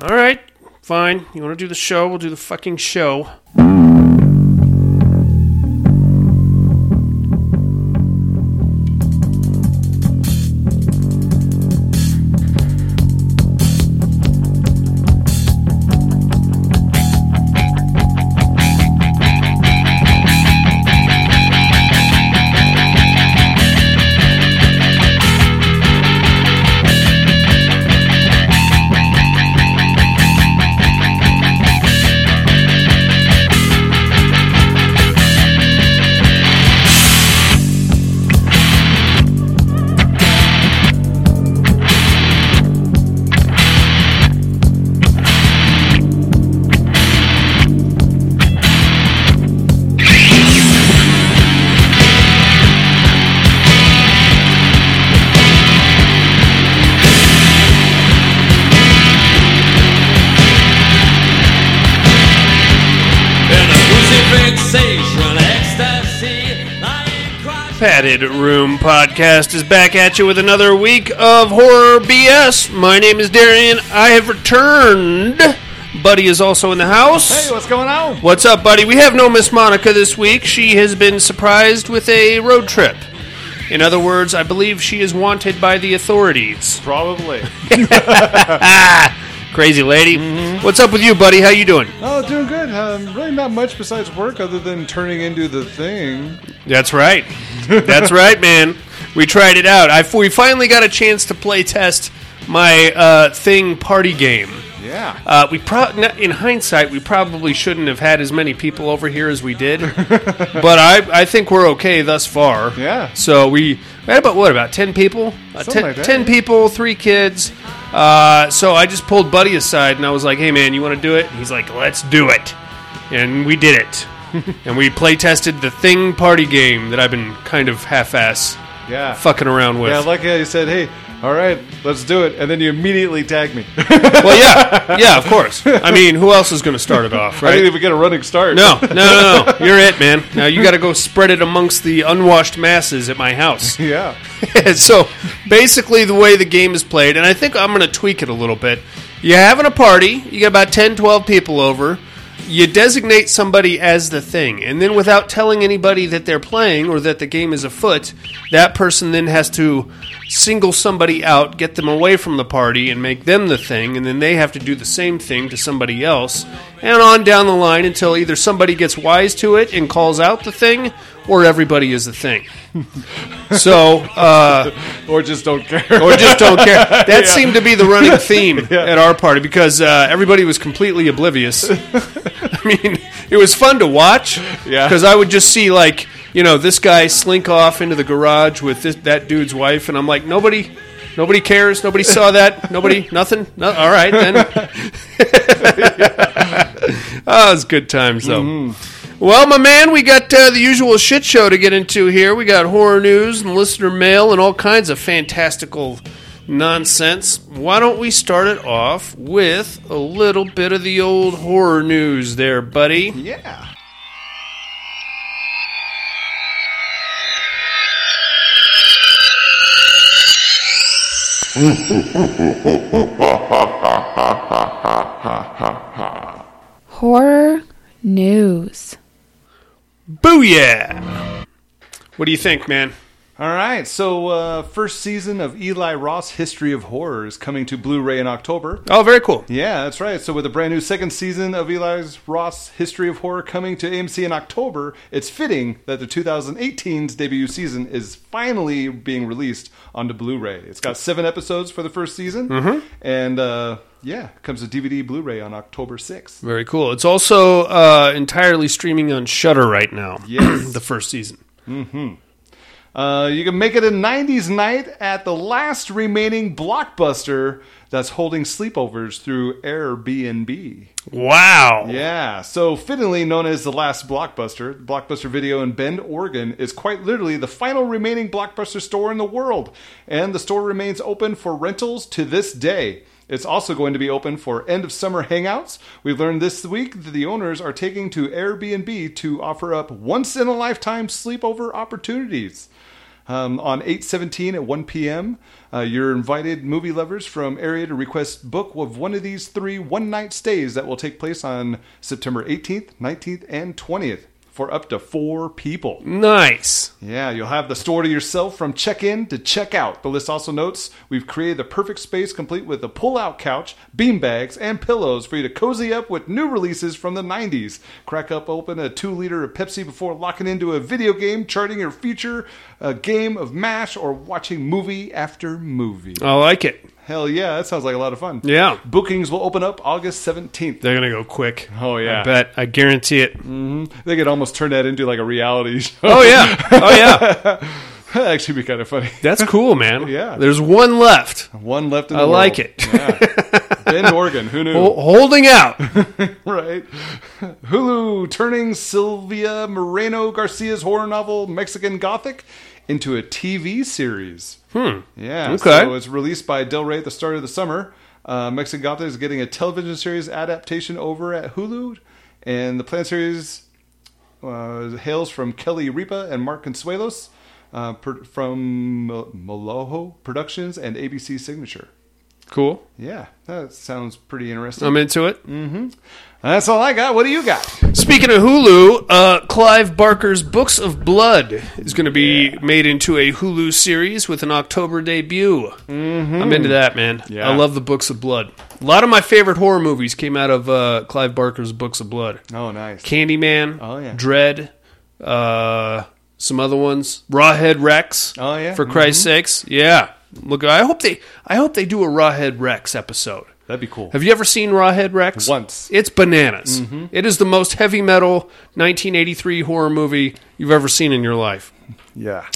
All right, fine. You want to do the show? We'll do the fucking show. Podcast is back at you with another week of horror BS. My name is Darian. I have returned. Buddy is also in the house. Hey, what's going on? What's up, buddy? We have no Miss Monica this week. She has been surprised with a road trip. In other words, I believe she is wanted by the authorities. Probably. Crazy lady. What's up with you, buddy? How you doing? oh, doing good. Um, really not much besides work other than turning into the thing. That's right. That's right, man. We tried it out. I, we finally got a chance to play test my uh, thing party game. Yeah. Uh, we pro- in hindsight, we probably shouldn't have had as many people over here as we did, but I, I think we're okay thus far. Yeah. So we, we had about what about ten people? Uh, ten, like 10 people, three kids. Uh, so I just pulled Buddy aside and I was like, "Hey, man, you want to do it?" And he's like, "Let's do it," and we did it. and we play tested the thing party game that I've been kind of half-ass yeah. fucking around with. Yeah, like how you said, hey, all right, let's do it. And then you immediately tag me. well, yeah, yeah, of course. I mean, who else is going to start it off, right? I didn't even get a running start. No, no, no, no. You're it, man. Now you got to go spread it amongst the unwashed masses at my house. Yeah. so basically, the way the game is played, and I think I'm going to tweak it a little bit. You're having a party, you got about 10, 12 people over. You designate somebody as the thing, and then without telling anybody that they're playing or that the game is afoot, that person then has to single somebody out, get them away from the party, and make them the thing, and then they have to do the same thing to somebody else, and on down the line until either somebody gets wise to it and calls out the thing, or everybody is the thing. so, uh, Or just don't care. or just don't care. That Yeah. seemed to be the running theme at our party because uh, everybody was completely oblivious. I mean, it was fun to watch. Yeah. Because I would just see like you know this guy slink off into the garage with this, that dude's wife, and I'm like nobody. Nobody cares. Nobody saw that. Nobody. Nothing. No, all right then. oh, it was good times though. Well, my man, we got uh, the usual shit show to get into here. We got horror news and listener mail and all kinds of fantastical nonsense. Why don't we start it off with a little bit of the old horror news there, buddy? yeah. Horror news. Booyah! What do you think, man? All right, so uh, first season of Eli Roth's History of Horror is coming to Blu-ray in October. Oh, very cool. Yeah, that's right. So with a brand new second season of Eli Roth's History of Horror coming to AMC in October, it's fitting that the 2018's debut season is finally being released onto Blu-ray. It's got seven episodes for the first season, and uh, yeah, comes to DVD Blu-ray on October 6th. Very cool. It's also uh, entirely streaming on Shudder right now. Yes. the first season. Uh, you can make it a 90s night at the last remaining blockbuster that's holding sleepovers through Airbnb. Wow. Yeah, so fittingly known as the last Blockbuster, Blockbuster Video in Bend, Oregon, is quite literally the final remaining Blockbuster store in the world, and the store remains open for rentals to this day. It's also going to be open for end of summer hangouts. We've learned this week that the owners are taking to Airbnb to offer up once in a lifetime sleepover opportunities. Um, on 817 at 1 p.m., uh, you're invited movie lovers from area to request book of one of these three one night stays that will take place on September 18th, 19th, and 20th for up to four people. Nice. Yeah, you'll have the store to yourself from check in to check out. The list also notes we've created the perfect space complete with a pull out couch, bean bags, and pillows for you to cozy up with new releases from the 90s. Crack up open a two liter of Pepsi before locking into a video game, charting your future, a game of MASH, or watching movie after movie. I like it. Hell yeah, that sounds like a lot of fun. Yeah. Bookings will open up August 17th. They're gonna go quick. Oh, yeah. I bet. I guarantee it. Mm-hmm. They could almost turn that into like a reality show. Oh yeah. Oh yeah. That'd actually be kind of funny. That's cool, man. Yeah. There's one left. One left in the I world. like it. Yeah. Bend, Oregon. Who knew? Ho- Holding out. Right. Hulu turning Silvia Moreno Garcia's horror novel Mexican Gothic into a TV series. Hmm. Yeah. Okay. So it's released by Del Rey at the start of the summer. Uh, Mexican Gothic is getting a television series adaptation over at Hulu, and the planned series uh, hails from Kelly Ripa and Mark Consuelos uh, per, from Milojo Productions and ABC Signature. Cool. Yeah, that sounds pretty interesting. I'm into it. That's all I got. What do you got? Speaking of Hulu, uh, Clive Barker's Books of Blood is going to be made into a Hulu series with an October debut. Mm-hmm. I'm into that, man. Yeah. I love the Books of Blood. A lot of my favorite horror movies came out of uh, Clive Barker's Books of Blood. Oh, nice. Candyman, Oh, yeah. Dread, uh, some other ones, Rawhead Rex. Oh, yeah. for Christ's sakes, yeah. Look, I hope they, I hope they do a Rawhead Rex episode. That'd be cool. Have you ever seen Rawhead Rex? Once. It's bananas. It is the most heavy metal 1983 horror movie you've ever seen in your life. Yeah.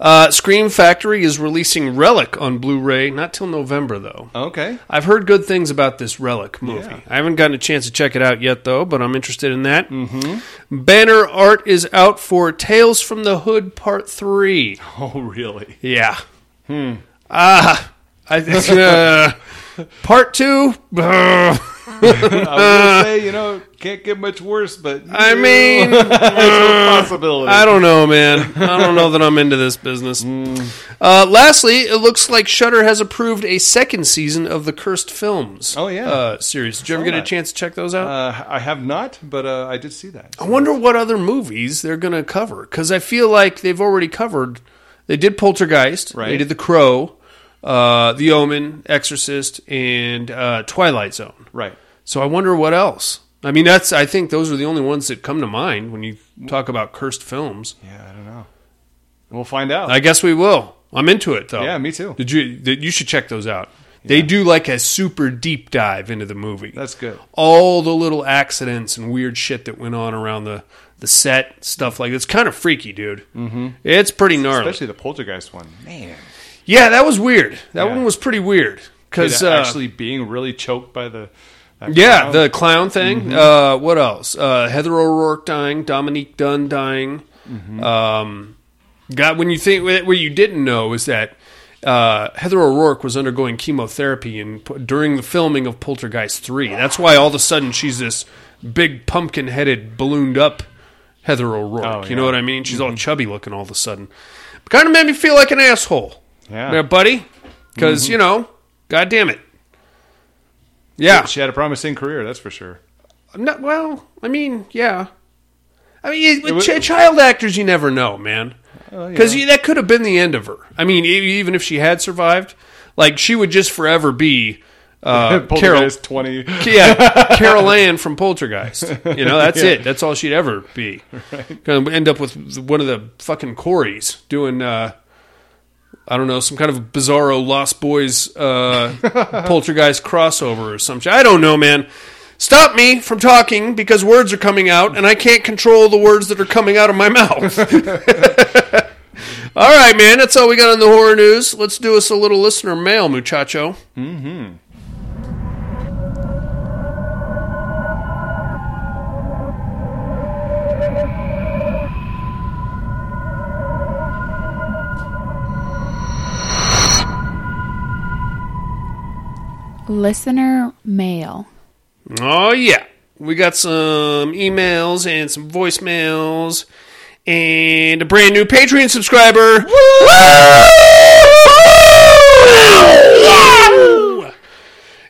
Uh, Scream Factory is releasing Relic on Blu-ray, not till November though. Okay. I've heard good things about this Relic movie. Yeah. I haven't gotten a chance to check it out yet, though, but I'm interested in that. Mm-hmm. Banner art is out for Tales from the Hood Part 3. Oh, really? Yeah. Hmm. Ah. I uh, Part 2? I was gonna say, you know, can't get much worse, but I mean, there's a possibility. I don't know, man. I don't know that I'm into this business. Uh, lastly, it looks like Shudder has approved a second season of the Cursed Films. Oh, yeah. uh, series. Did you ever get a chance to check those out? Uh, I have not, but uh, I did see that. I wonder what other movies they're going to cover because I feel like they've already covered. They did Poltergeist. Right. They did The Crow, uh, The Omen, Exorcist, and uh, Twilight Zone. Right. So I wonder what else. I mean, that's. I think those are the only ones that come to mind when you talk about cursed films. Yeah, I don't know. We'll find out. I guess we will. I'm into it though. Yeah, me too. Did you? Did, you should check those out. They do like a super deep dive into the movie. That's good. all the little accidents and weird shit that went on around the the set, stuff like it's kind of freaky, dude. Mm-hmm. It's pretty gnarly. Especially the poltergeist one. Man. Yeah, that was weird. That Yeah. one was pretty weird because uh, actually being really choked by the. yeah, clown. the clown thing. Mm-hmm. Uh, what else? Uh, Heather O'Rourke dying, Dominique Dunne dying. Mm-hmm. Um, God, when you think what you didn't know is that uh, Heather O'Rourke was undergoing chemotherapy in, during the filming of Poltergeist three. That's why all of a sudden she's this big pumpkin-headed, ballooned up Heather O'Rourke. Oh, You know what I mean? She's all chubby looking all of a sudden. Kind of made me feel like an asshole, Yeah. Mm-hmm. there, buddy. Because you know, God damn it. Yeah, She had a promising career, that's for sure. no, well, I mean, yeah. I mean, with was- ch- child actors, you never know, man. Because that could have been the end of her. I mean, even if she had survived, like she would just forever be uh, Carol. 20. Yeah, Carol Ann from Poltergeist. You know, that's Yeah. it. That's all she'd ever be. Gonna end up with one of the fucking Coreys doing. Uh, I don't know, some kind of bizarro Lost Boys uh, poltergeist crossover or some shit. I don't know, man. Stop me from talking because words are coming out and I can't control the words that are coming out of my mouth. all right, man. That's all we got on the horror news. Let's do us a little listener mail, muchacho. Listener mail. Oh, yeah. We got some emails and some voicemails. and a brand new Patreon subscriber. Woo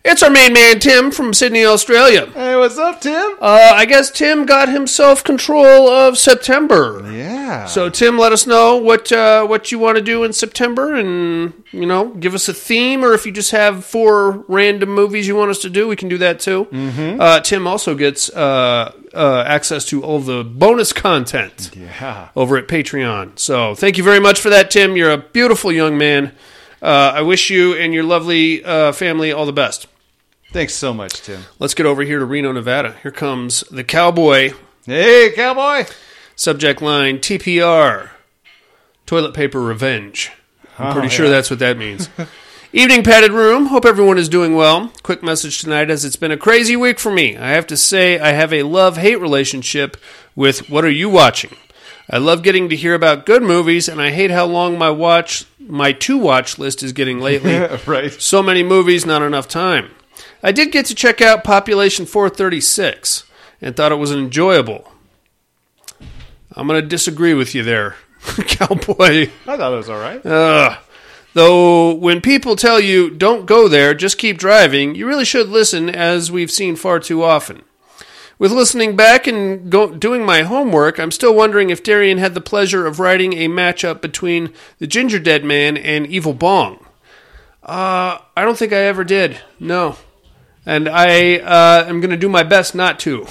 It's our main man Tim from Sydney, Australia. Hey, what's up, Tim? Uh, I guess Tim got himself control of September. yeah. So Tim, let us know what uh, what you want to do in September, and you know, give us a theme, or if you just have four random movies you want us to do, we can do that too. Mm-hmm. Uh, Tim also gets uh, uh, access to all the bonus content yeah. over at Patreon. So thank you very much for that, Tim. You're a beautiful young man. Uh, I wish you and your lovely uh, family all the best. Thanks so much, Tim. Let's get over here to Reno, Nevada. Here comes the cowboy. Hey, cowboy. Subject line TPR. Toilet paper revenge. I'm oh, pretty sure that's what that means. Evening padded room. Hope everyone is doing well. Quick message tonight as it's been a crazy week for me. I have to say I have a love hate relationship with what are you watching? I love getting to hear about good movies and I hate how long my watch my to watch list is getting lately. right. So many movies, not enough time. I did get to check out Population 436 and thought it was enjoyable. I'm going to disagree with you there, cowboy. I thought it was all right. Ugh. Though, when people tell you, don't go there, just keep driving, you really should listen, as we've seen far too often. With listening back and go- doing my homework, I'm still wondering if Darian had the pleasure of writing a matchup between the Gingerdead Man and Evil Bong. Uh, I don't think I ever did. No. And I uh, am going to do my best not to.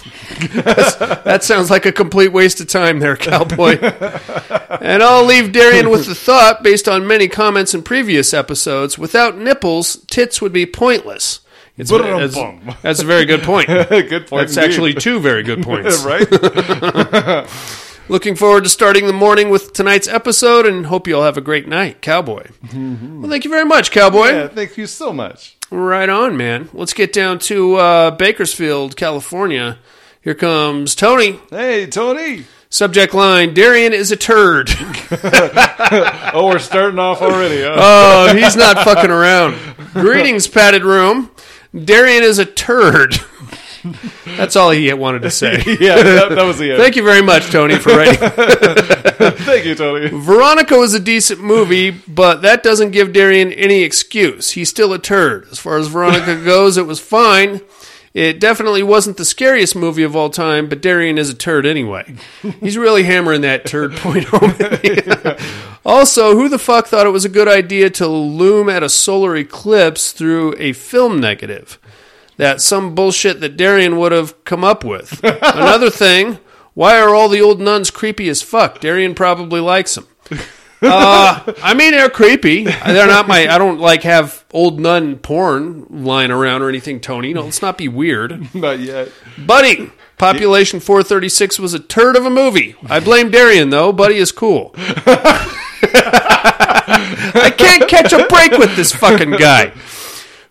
That sounds like a complete waste of time there, cowboy. and I'll leave Darian with the thought, based on many comments in previous episodes, without nipples, tits would be pointless. It's, that's, that's a very good point. Good point. That's indeed. actually two very good points. right. Looking forward to starting the morning with tonight's episode and hope you all have a great night, Cowboy. Well, thank you very much, Cowboy. yeah. Thank you so much. Right on, man. Let's get down to uh, Bakersfield, California. Here comes Tony. Hey, Tony. Subject line Darian is a turd. Oh, we're starting off already. Huh? Oh, he's not fucking around. Greetings, padded room. Darian is a turd. That's all he wanted to say. yeah, that, that was the end. Thank you very much, Tony, for writing. Thank you, Tony. Veronica was a decent movie, but that doesn't give Darian any excuse. He's still a turd. As far as Veronica goes, it was fine. It definitely wasn't the scariest movie of all time, but Darian is a turd anyway. He's really hammering that turd point home. also, who the fuck thought it was a good idea to loom at a solar eclipse through a film negative? That's some bullshit that Darian would have come up with. Another thing, why are all the old nuns creepy as fuck? Darian probably likes them. Uh, I mean, they're creepy. They're not my. I don't like have old nun porn lying around or anything, Tony. No, let's not be weird, Not yet. Buddy. Population 436 was a turd of a movie. I blame Darian though. Buddy is cool. I can't catch a break with this fucking guy.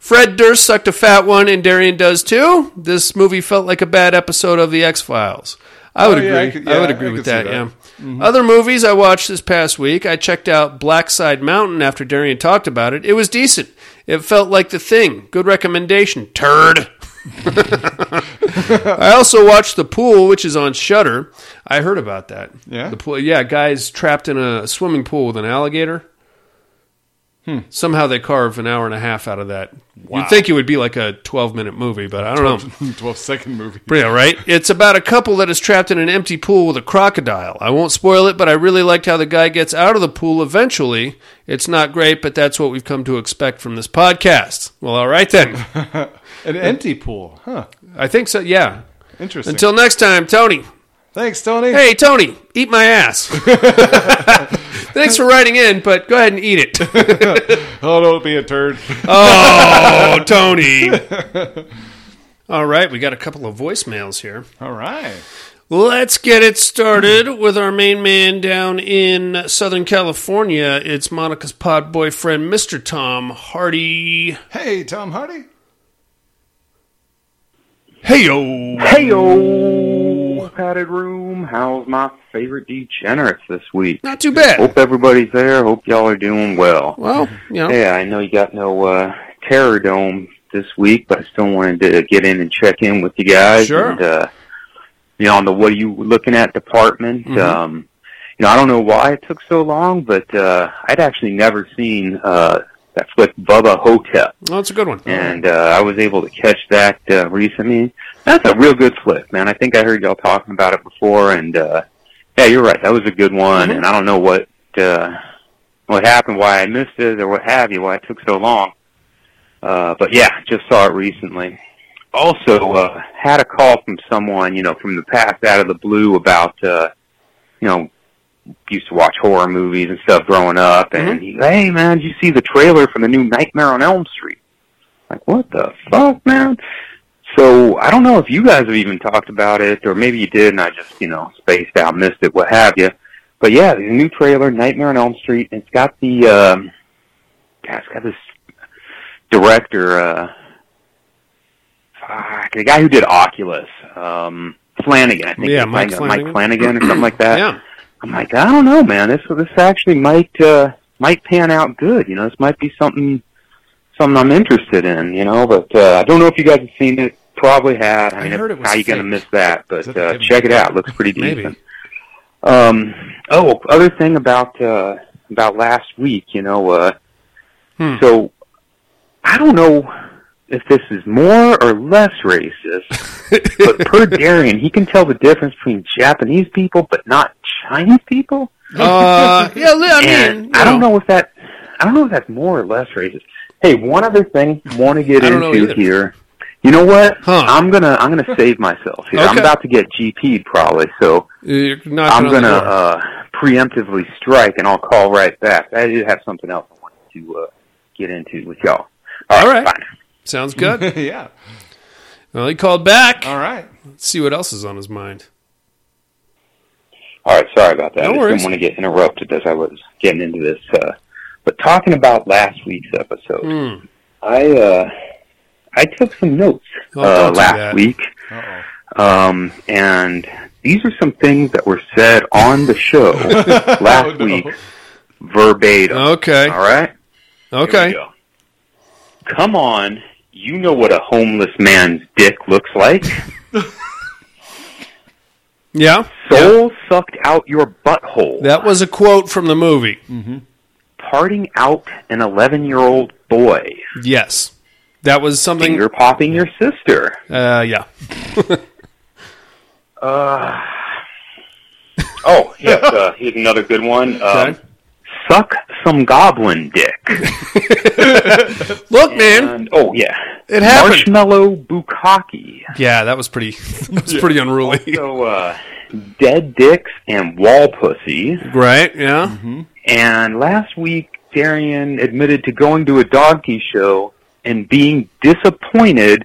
Fred Durst sucked a fat one, and Darian does too. This movie felt like a bad episode of The X Files. I would Oh, yeah, I agree. could- I would agree could with that. that. Yeah. Mm-hmm. Other movies I watched this past week, I checked out Black Side Mountain after Darian talked about it. It was decent. It felt like the thing. Good recommendation. Turd. I also watched The Pool, which is on Shudder. I heard about that. Yeah? The pool. Yeah, guys trapped in a swimming pool with an alligator. Hmm. Somehow they carve an hour and a half out of that. You'd think it would be like a 12 minute movie, but I don't know. 12 second movie. Yeah, right? It's about a couple that is trapped in an empty pool with a crocodile. I won't spoil it, but I really liked how the guy gets out of the pool eventually. It's not great, but that's what we've come to expect from this podcast. Well, all right then. An empty pool. Huh. I think so, yeah. Interesting. Until next time, Tony. Thanks, Tony. Hey, Tony, eat my ass. Thanks for writing in, but go ahead and eat it. Oh, don't be a turd. Oh, Tony. All right, we got a couple of voicemails here. All right. Let's get it started with our main man down in Southern California. It's Monica's pod boyfriend, Mr. Tom Hardy. Hey, Tom Hardy. Hey, yo. Hey yo! Padded room. How's my favorite degenerates this week? Not too bad. Hope everybody's there. Hope y'all are doing well. Well, you know, Yeah, I know you got no uh, terror dome this week, but I still wanted to get in and check in with you guys. Sure. And, uh, you know, on the what are you looking at department. Mhm. Um, you know, I don't know why it took so long, but uh, I'd actually never seen uh, that flick Bubba Ho-Tep, Oh, it's a good one. and uh, I was able to catch that uh, recently. That's a real good flick, man. I think I heard y'all talking about it before, and uh, yeah, you're right. That was a good one, and I don't know what uh, what happened, why I missed it, or what have you, why it took so long. Uh, but yeah, just saw it recently. Also, uh, had a call from someone, you know, from the past out of the blue about, uh, you know, used to watch horror movies and stuff growing up, and he, hey man, did you see the trailer for the new Nightmare on Elm Street? Like, what the fuck, man? So I don't know if you guys have even talked about it, or maybe you did, and I just, you know, spaced out, missed it, what have you. But yeah, there's a new trailer, Nightmare on Elm Street, and it's got the, um, God, it's got this director, uh, fuck, the guy who did Oculus, um, Flanagan, I think. Yeah, Mike Flanagan. Mike Flanagan or something like that. Yeah. I'm like, I don't know, man. This this actually might uh, might pan out good. You know, this might be something something I'm interested in. You know, but uh, I don't know if you guys have seen it. Probably had. I mean, heard it was how you gonna miss that? But it uh, check it out. Looks pretty decent. Um. Oh, other thing about uh, about last week. You know, uh, Hmm. so I don't know if this is more or less racist, but per Darian, he can tell the difference between Japanese people but not Chinese people. Uh, yeah, I mean, I don't know if that I don't know if that's more or less racist. Hey, one other thing I want to get into either. here. You know what? Huh. I'm gonna I'm gonna save myself here. I'm about to get GP'd probably, so I'm gonna. gonna uh, preemptively strike, and I'll call right back. I did have something else I wanted to uh, get into with y'all. All right. fine. Sounds good. yeah. well, he called back. All right. Let's see what else is on his mind. All right, sorry about that. No I just worries. didn't want to get interrupted as I was getting into this. Uh, but talking about last week's episode, Hmm. I uh, I took some notes Oh, uh, last week, um, and these are some things that were said on the show last Oh, no. week, verbatim. Okay. All right. Okay. Come on, you know what a homeless man's dick looks like. Yeah. Soul sucked out your butthole. That was a quote from the movie. parting out an 11 year old boy, Yes. That was something. finger popping your sister. Uh, yeah. Uh, oh, yes, uh, here's another good one. Um, Okay. Suck some goblin dick. Look, man. Oh, yeah. It happened. Marshmallow bukkake. Yeah, that was pretty. That was pretty unruly. So, uh, dead dicks and wall pussy. Right? Yeah. Mm-hmm. And last week, Darian admitted to going to a donkey show and being disappointed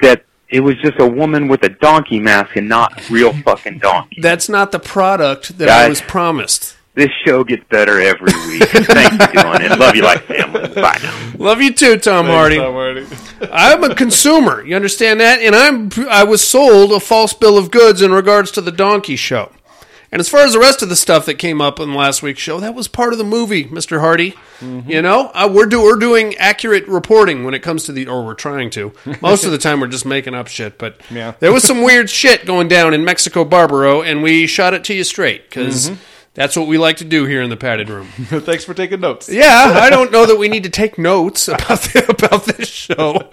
that it was just a woman with a donkey mask and not a real fucking donkey. That's not the product that I was promised. This show gets better every week. Thanks for doing it. Love you like family. Bye now. Love you too, Tom Hardy. Tom Hardy. I'm a consumer. You understand that? And I'm I was sold a false bill of goods in regards to the donkey show. And as far as the rest of the stuff that came up in last week's show, that was part of the movie, Mr. Hardy. You know, uh, we're do we're doing accurate reporting when it comes to the, or we're trying to. Most of the time, we're just making up shit. But Yeah. there was some weird shit going down in Mexico Barbaro, and we shot it to you straight because that's what we like to do here in the padded room. Thanks for taking notes. Yeah, I don't know that we need to take notes about the, about this show.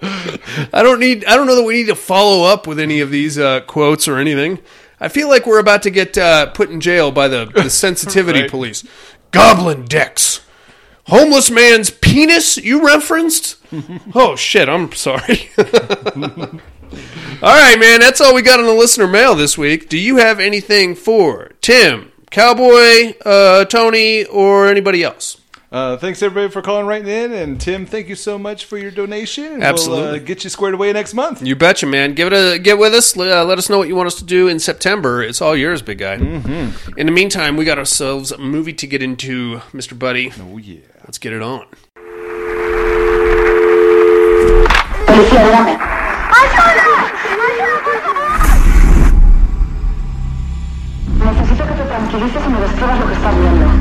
I don't need. I don't know that we need to follow up with any of these uh, quotes or anything. I feel like we're about to get uh, put in jail by the, the sensitivity Right. police. Goblin dicks, homeless man's penis. You referenced? oh shit! I'm sorry. all right, man. That's all we got on the listener mail this week. Do you have anything for Tim, Cowboy, uh, Tony, or anybody else? Uh, thanks everybody for calling right in, and Tim, thank you so much for your donation. and Absolutely. we'll uh, get you squared away next month. You betcha, man. Give it a get with us. Uh, let us know what you want us to do in September. It's all yours, big guy. Mm-hmm. In the meantime, we got ourselves a movie to get into, Mister Buddy. Oh yeah. Let's get it on. Necesito que te tranquilices y me describas lo que estás viendo.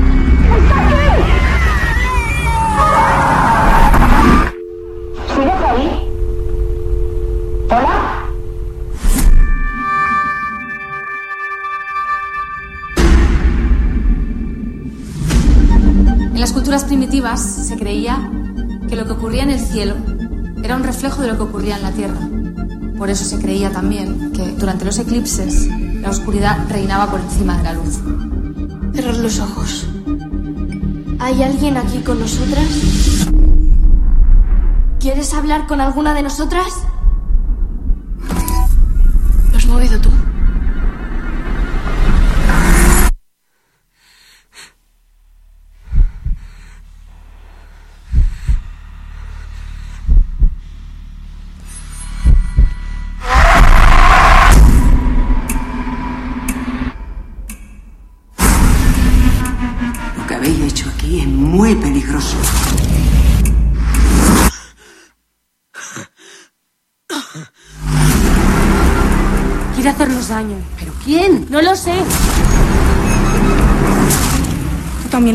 Culturas primitivas se creía que lo que ocurría en el cielo era un reflejo de lo que ocurría en la tierra. Por eso se creía también que durante los eclipses la oscuridad reinaba por encima de la luz. Cerrar los ojos. ¿Hay alguien aquí con nosotras? ¿Quieres hablar con alguna de nosotras? ¿Lo has movido tú?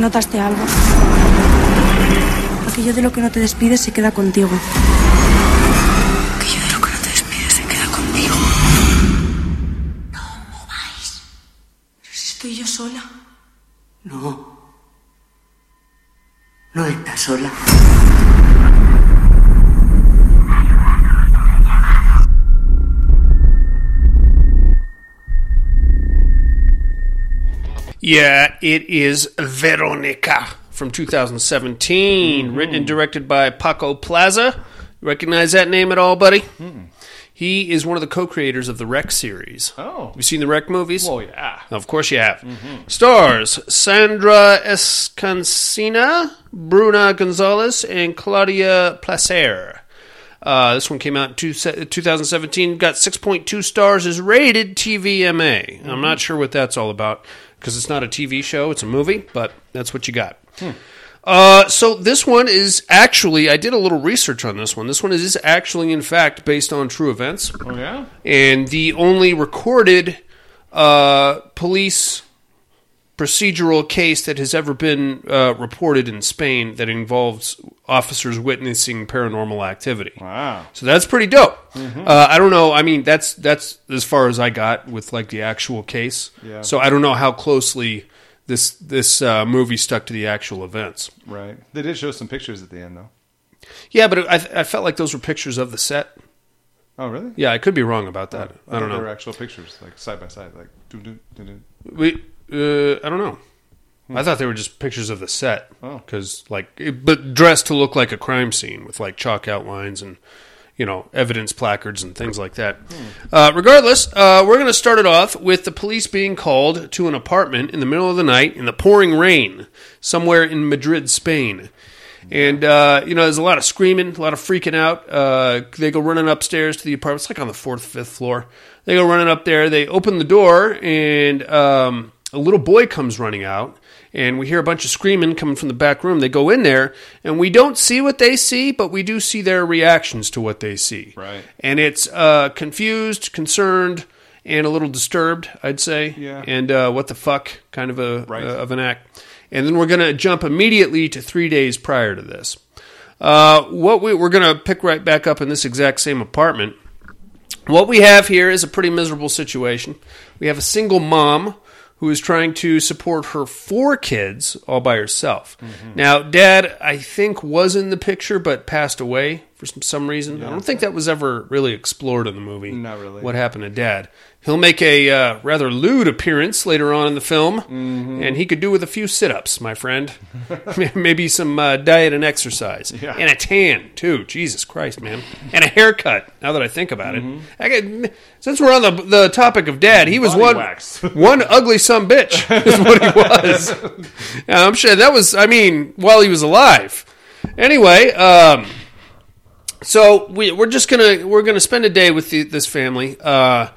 Notaste algo. Aquello de lo que no te despides se queda contigo. Aquello de lo que no te despides se queda conmigo. Pero si estoy yo sola. No. No estás sola. Yeah, it is Veronica from 2017, mm-hmm. written and directed by Paco Plaza. Recognize that name at all, buddy? He is one of the co-creators of the Rec series. Oh. You seen the Rec movies? Well, yeah. Of course you have. Mm-hmm. Stars Sandra Escacena, Bruna Gonzalez, and Claudia Placer. Uh, this one came out in two, 2017. Got 6.2 stars. Is rated TVMA. I'm mm-hmm. not sure what that's all about because it's not a TV show. It's a movie, but that's what you got. Uh, so this one is actually. I did a little research on this one. This one is actually, in fact, based on true events Oh yeah. and the only recorded uh, police procedural case that has ever been uh, reported in Spain that involves officers witnessing paranormal activity. Wow. So that's pretty dope. Uh, I don't know. I mean, that's that's as far as I got with like the actual case. Yeah. So I don't know how closely this this uh, movie stuck to the actual events. Right. They did show some pictures at the end though. Yeah, but it, I, I felt like those were pictures of the set. Oh really? Yeah, I could be wrong about that. I don't They know. were actual pictures, like side by side, like. doo doo doo. We, uh, I don't know. I thought they were just pictures of the set Oh. because, like, it, but dressed to look like a crime scene with like chalk outlines and you know evidence placards and things like that. Uh, regardless, uh, we're going to start it off with the police being called to an apartment in the middle of the night in the pouring rain somewhere in Madrid, Spain. And uh, you know, there's a lot of screaming, a lot of freaking out. Uh, they go running upstairs to the apartment. It's like on the fourth, fifth floor. They go running up there. They open the door, and um, a little boy comes running out. And we hear a bunch of screaming coming from the back room. They go in there, and we don't see what they see, but we do see their reactions to what they see. Right. And it's uh, confused, concerned, and a little disturbed, I'd say. Yeah. And uh, what the fuck kind of a Right. uh, of an act. And then we're going to jump immediately to three days prior to this. Uh, what we, we're going to pick right back up in this exact same apartment. What we have here is a pretty miserable situation. We have a single mom who is trying to support her four kids all by herself. Now, dad, I think, was in the picture but passed away for some, some reason. I don't think that was ever really explored in the movie. Not really. What happened to dad? He'll make a uh, rather lewd appearance later on in the film, and he could do with a few sit ups, my friend. Maybe some uh, diet and exercise. Yeah. And a tan, too. Jesus Christ, man. And a haircut, now that I think about it. I could, since we're on the, the topic of dad, he was Body one, one ugly some bitch, is what he was. I'm sure that was, I mean, while he was alive. Anyway, um, so we, we're just gonna we're gonna spend a day with the, this family. Uh,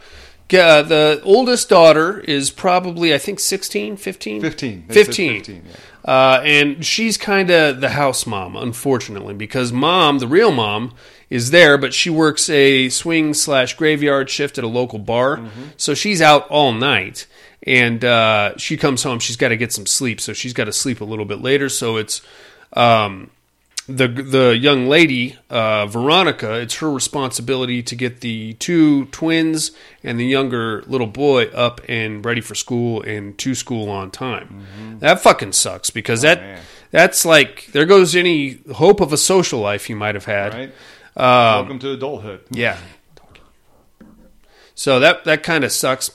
uh, the oldest daughter is probably I think 16, 15? 15. They 15. 15, yeah. Uh, and she's kind of the house mom, unfortunately, because mom, the real mom, is there, but she works a swing slash graveyard shift at a local bar, so she's out all night. And uh, she comes home, she's got to get some sleep, so she's got to sleep a little bit later. So it's um, the the young lady uh, Veronica. It's her responsibility to get the two twins and the younger little boy up and ready for school and to school on time. That fucking sucks because that That's like there goes any hope of a social life you might have had. Right. Um, Welcome to adulthood. Yeah. So that that kind of sucks.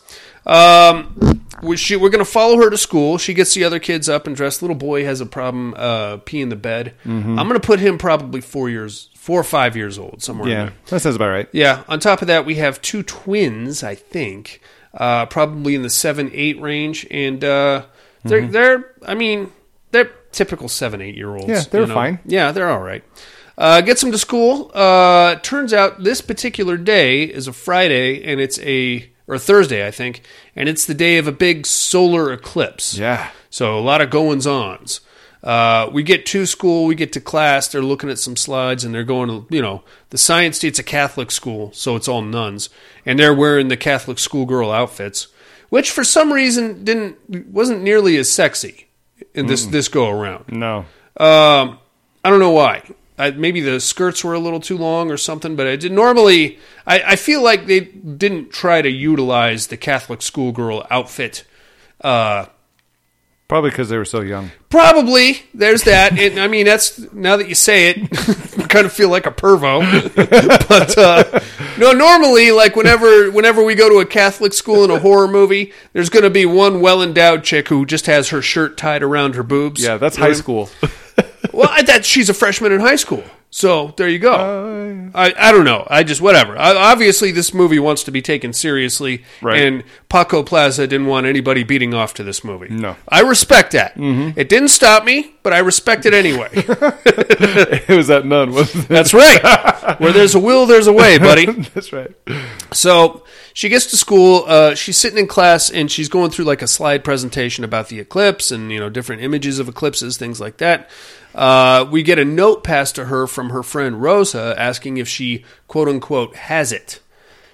Um, we, she, we're going to follow her to school. She gets the other kids up and dressed. Little boy has a problem uh, peeing the bed. Mhm. I'm going to put him probably four years, four or five years old, somewhere. in Yeah, that sounds about right. Yeah. On top of that, we have two twins. I think uh, probably in the seven eight range, and uh, they're Mhm. they're. I mean, they're typical seven eight year olds. Yeah, they're fine. Yeah, they're all right. Uh, gets them to school. Uh, turns out this particular day is a Friday, and it's a or Thursday, I think, and it's the day of a big solar eclipse. Yeah. So a lot of goings ons. Uh, we get to school, we get to class. They're looking at some slides, and they're going to, you know, the science state's a Catholic school, so it's all nuns, and they're wearing the Catholic schoolgirl outfits, which for some reason didn't wasn't nearly as sexy in this Mm. this go around. No. Um, I don't know why. I, maybe the skirts were a little too long or something, but I did normally. I, I feel like they didn't try to utilize the Catholic schoolgirl outfit. Uh, Probably because they were so young. Probably. There's that. It, I mean, that's now that you say it, I kind of feel like a pervo. but uh, no, normally, like whenever whenever we go to a Catholic school in a horror movie, there's going to be one well endowed chick who just has her shirt tied around her boobs. Yeah, that's You high school. well, I, that she's a freshman in high school. So there you go. I, I don't know. I just whatever. I, obviously, this movie wants to be taken seriously, Right. and Paco Plaza didn't want anybody beating off to this movie. No. I respect that. Mm-hmm. It didn't stop me, but I respect it anyway. it was that nun, wasn't it? That's right. Where there's a will, there's a way, buddy. That's right. So she gets to school. Uh, she's sitting in class and she's going through like a slide presentation about the eclipse and you know different images of eclipses, things like that. Uh, we get a note passed to her from her friend Rosa asking if she quote unquote has it.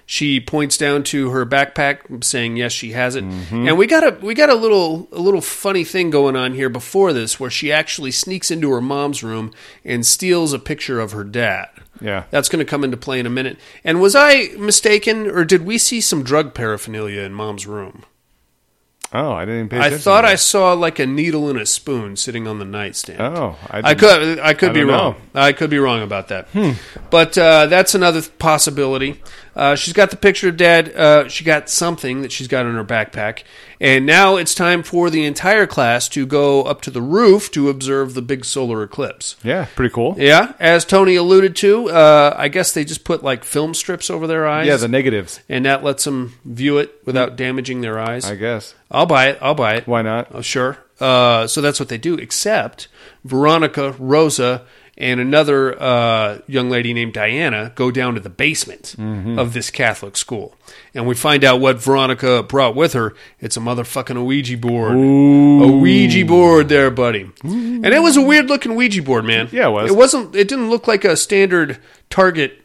She points down to her backpack, saying yes, she has it. And we got a we got a little a little funny thing going on here before this, where she actually sneaks into her mom's room and steals a picture of her dad. Yeah. That's going to come into play in a minute. And was I mistaken, or did we see some drug paraphernalia in Mom's room? Oh, I didn't even pay I thought I saw like a needle and a spoon sitting on the nightstand. Oh, I I, could I could I be wrong. know. I could be wrong about that. Hmm. But uh, that's another possibility. Uh, she's got the picture of Dad. Uh, she got something that she's got in her backpack, and now it's time for the entire class to go up to the roof to observe the big solar eclipse. Yeah, pretty cool. Yeah, as Tony alluded to, uh, I guess they just put like film strips over their eyes. Yeah, the negatives. and that lets them view it without damaging their eyes. I guess. I'll buy it. I'll buy it. Why not? Oh, sure. Uh, so that's what they do. Except Veronica, Rosa, and another uh, young lady named Diana go down to the basement Mhm. of this Catholic school, and we find out what Veronica brought with her. It's a motherfucking Ouija board. A Ouija board, there, buddy. And it was a weird looking Ouija board, man. Yeah, it was. It wasn't. It didn't look like a standard Target,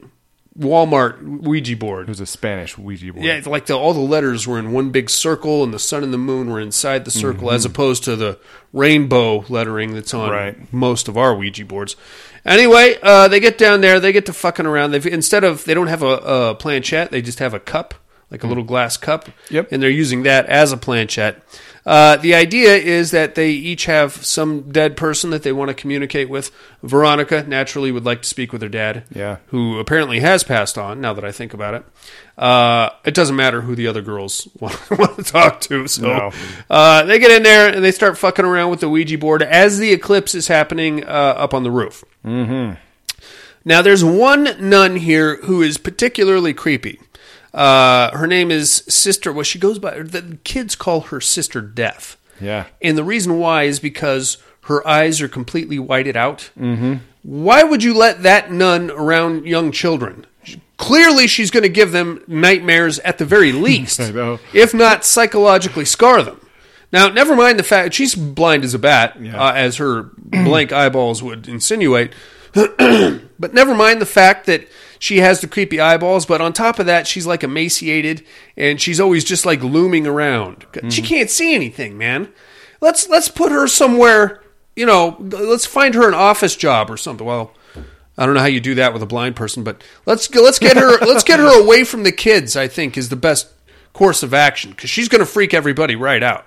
Walmart Ouija board. It was a Spanish Ouija board. Yeah, it's like the, all the letters were in one big circle, and the sun and the moon were inside the circle, as opposed to the rainbow lettering that's on Right. most of our Ouija boards. Anyway, uh, they get down there, they get to fucking around. They've instead of they don't have a, a planchette, they just have a cup, like a little glass cup. Yep. and they're using that as a planchette. Uh, the idea is that they each have some dead person that they want to communicate with. Veronica naturally would like to speak with her dad Yeah. who apparently has passed on. Now that I think about it, uh, it doesn't matter who the other girls want, want to talk to. So No. uh, they get in there and they start fucking around with the Ouija board as the eclipse is happening uh, up on the roof. Mm-hmm. Now, there's one nun here who is particularly creepy. Uh, her name is Sister. Well, she goes by. The kids call her Sister Death. Yeah. And the reason why is because her eyes are completely whited out. Mm-hmm. Why would you let that nun around young children? Clearly, she's going to give them nightmares at the very least, I know. if not psychologically scar them. Now, never mind the fact she's blind as a bat, Yeah. uh, as her blank eyeballs would insinuate. but never mind the fact that she has the creepy eyeballs. But on top of that, she's like emaciated, and she's always just like looming around. She can't see anything, man. Let's let's put her somewhere. You know, let's find her an office job or something. Well, I don't know how you do that with a blind person, but let's let's get her let's get her away from the kids. I think is the best course of action because she's going to freak everybody right out.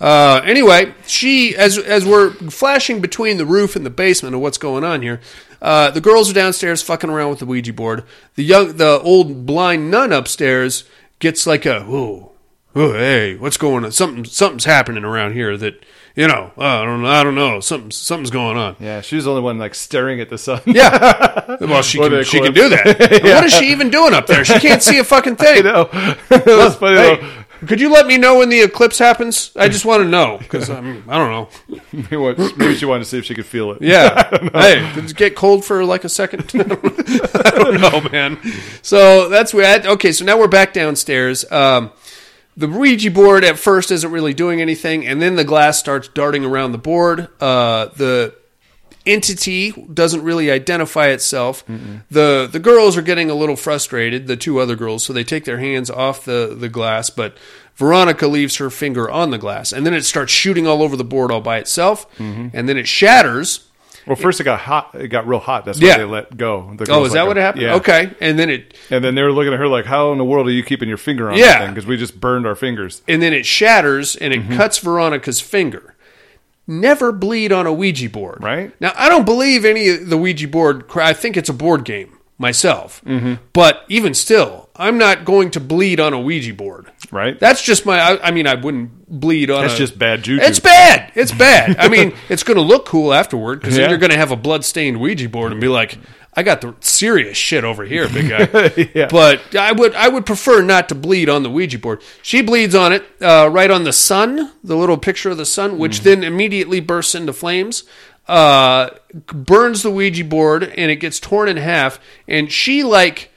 Uh, anyway, she as as we're flashing between the roof and the basement of what's going on here. Uh, the girls are downstairs fucking around with the Ouija board. The young, the old blind nun upstairs gets like a whoa, oh hey, what's going on? Something something's happening around here that you know. Uh, I don't I don't know. Something something's going on. Yeah, she was the only one like staring at the sun. Yeah. Well, she can she can do that. And What is she even doing up there? She can't see a fucking thing. know. That's funny Hey, though. Could you let me know when the eclipse happens? I just want to know because I'm I don't know. Maybe what- maybe she wanted to see if she could feel it. Yeah. hey, did it get cold for like a second? I don't know, man. So that's where. I, okay, so now we're back downstairs. Um, the Ouija board at first isn't really doing anything, and then the glass starts darting around the board. Uh, the entity doesn't really identify itself. The the girls are getting a little frustrated, the two other girls, so they take their hands off the, the glass, but Veronica leaves her finger on the glass, and then it starts shooting all over the board all by itself, and then it shatters. Well, first it got hot. It got real hot. That's Yeah. why they let go. The Oh, is that go. what happened? Yeah. Okay, and then it And then they were looking at her like, "How in the world are you keeping your finger on Yeah. Because we just burned our fingers. and then it shatters and it Mm-hmm. cuts Veronica's finger. Never bleed on a Ouija board. Right. Now, I don't believe any of the Ouija board. I think it's a board game myself. Mm-hmm. But even still, I'm not going to bleed on a Ouija board. Right. That's just my. I, I mean, I wouldn't bleed on. That's a- just bad juju. It's bad. It's bad. I mean, it's going to look cool afterward because Yeah. then you're going to have a blood-stained Ouija board and be like, "I got the serious shit over here, big guy." Yeah. But I would I would prefer not to bleed on the Ouija board. She bleeds on it, uh, right on the sun, the little picture of the sun, which Mm. then immediately bursts into flames. Uh, burns the Ouija board and it gets torn in half. And she like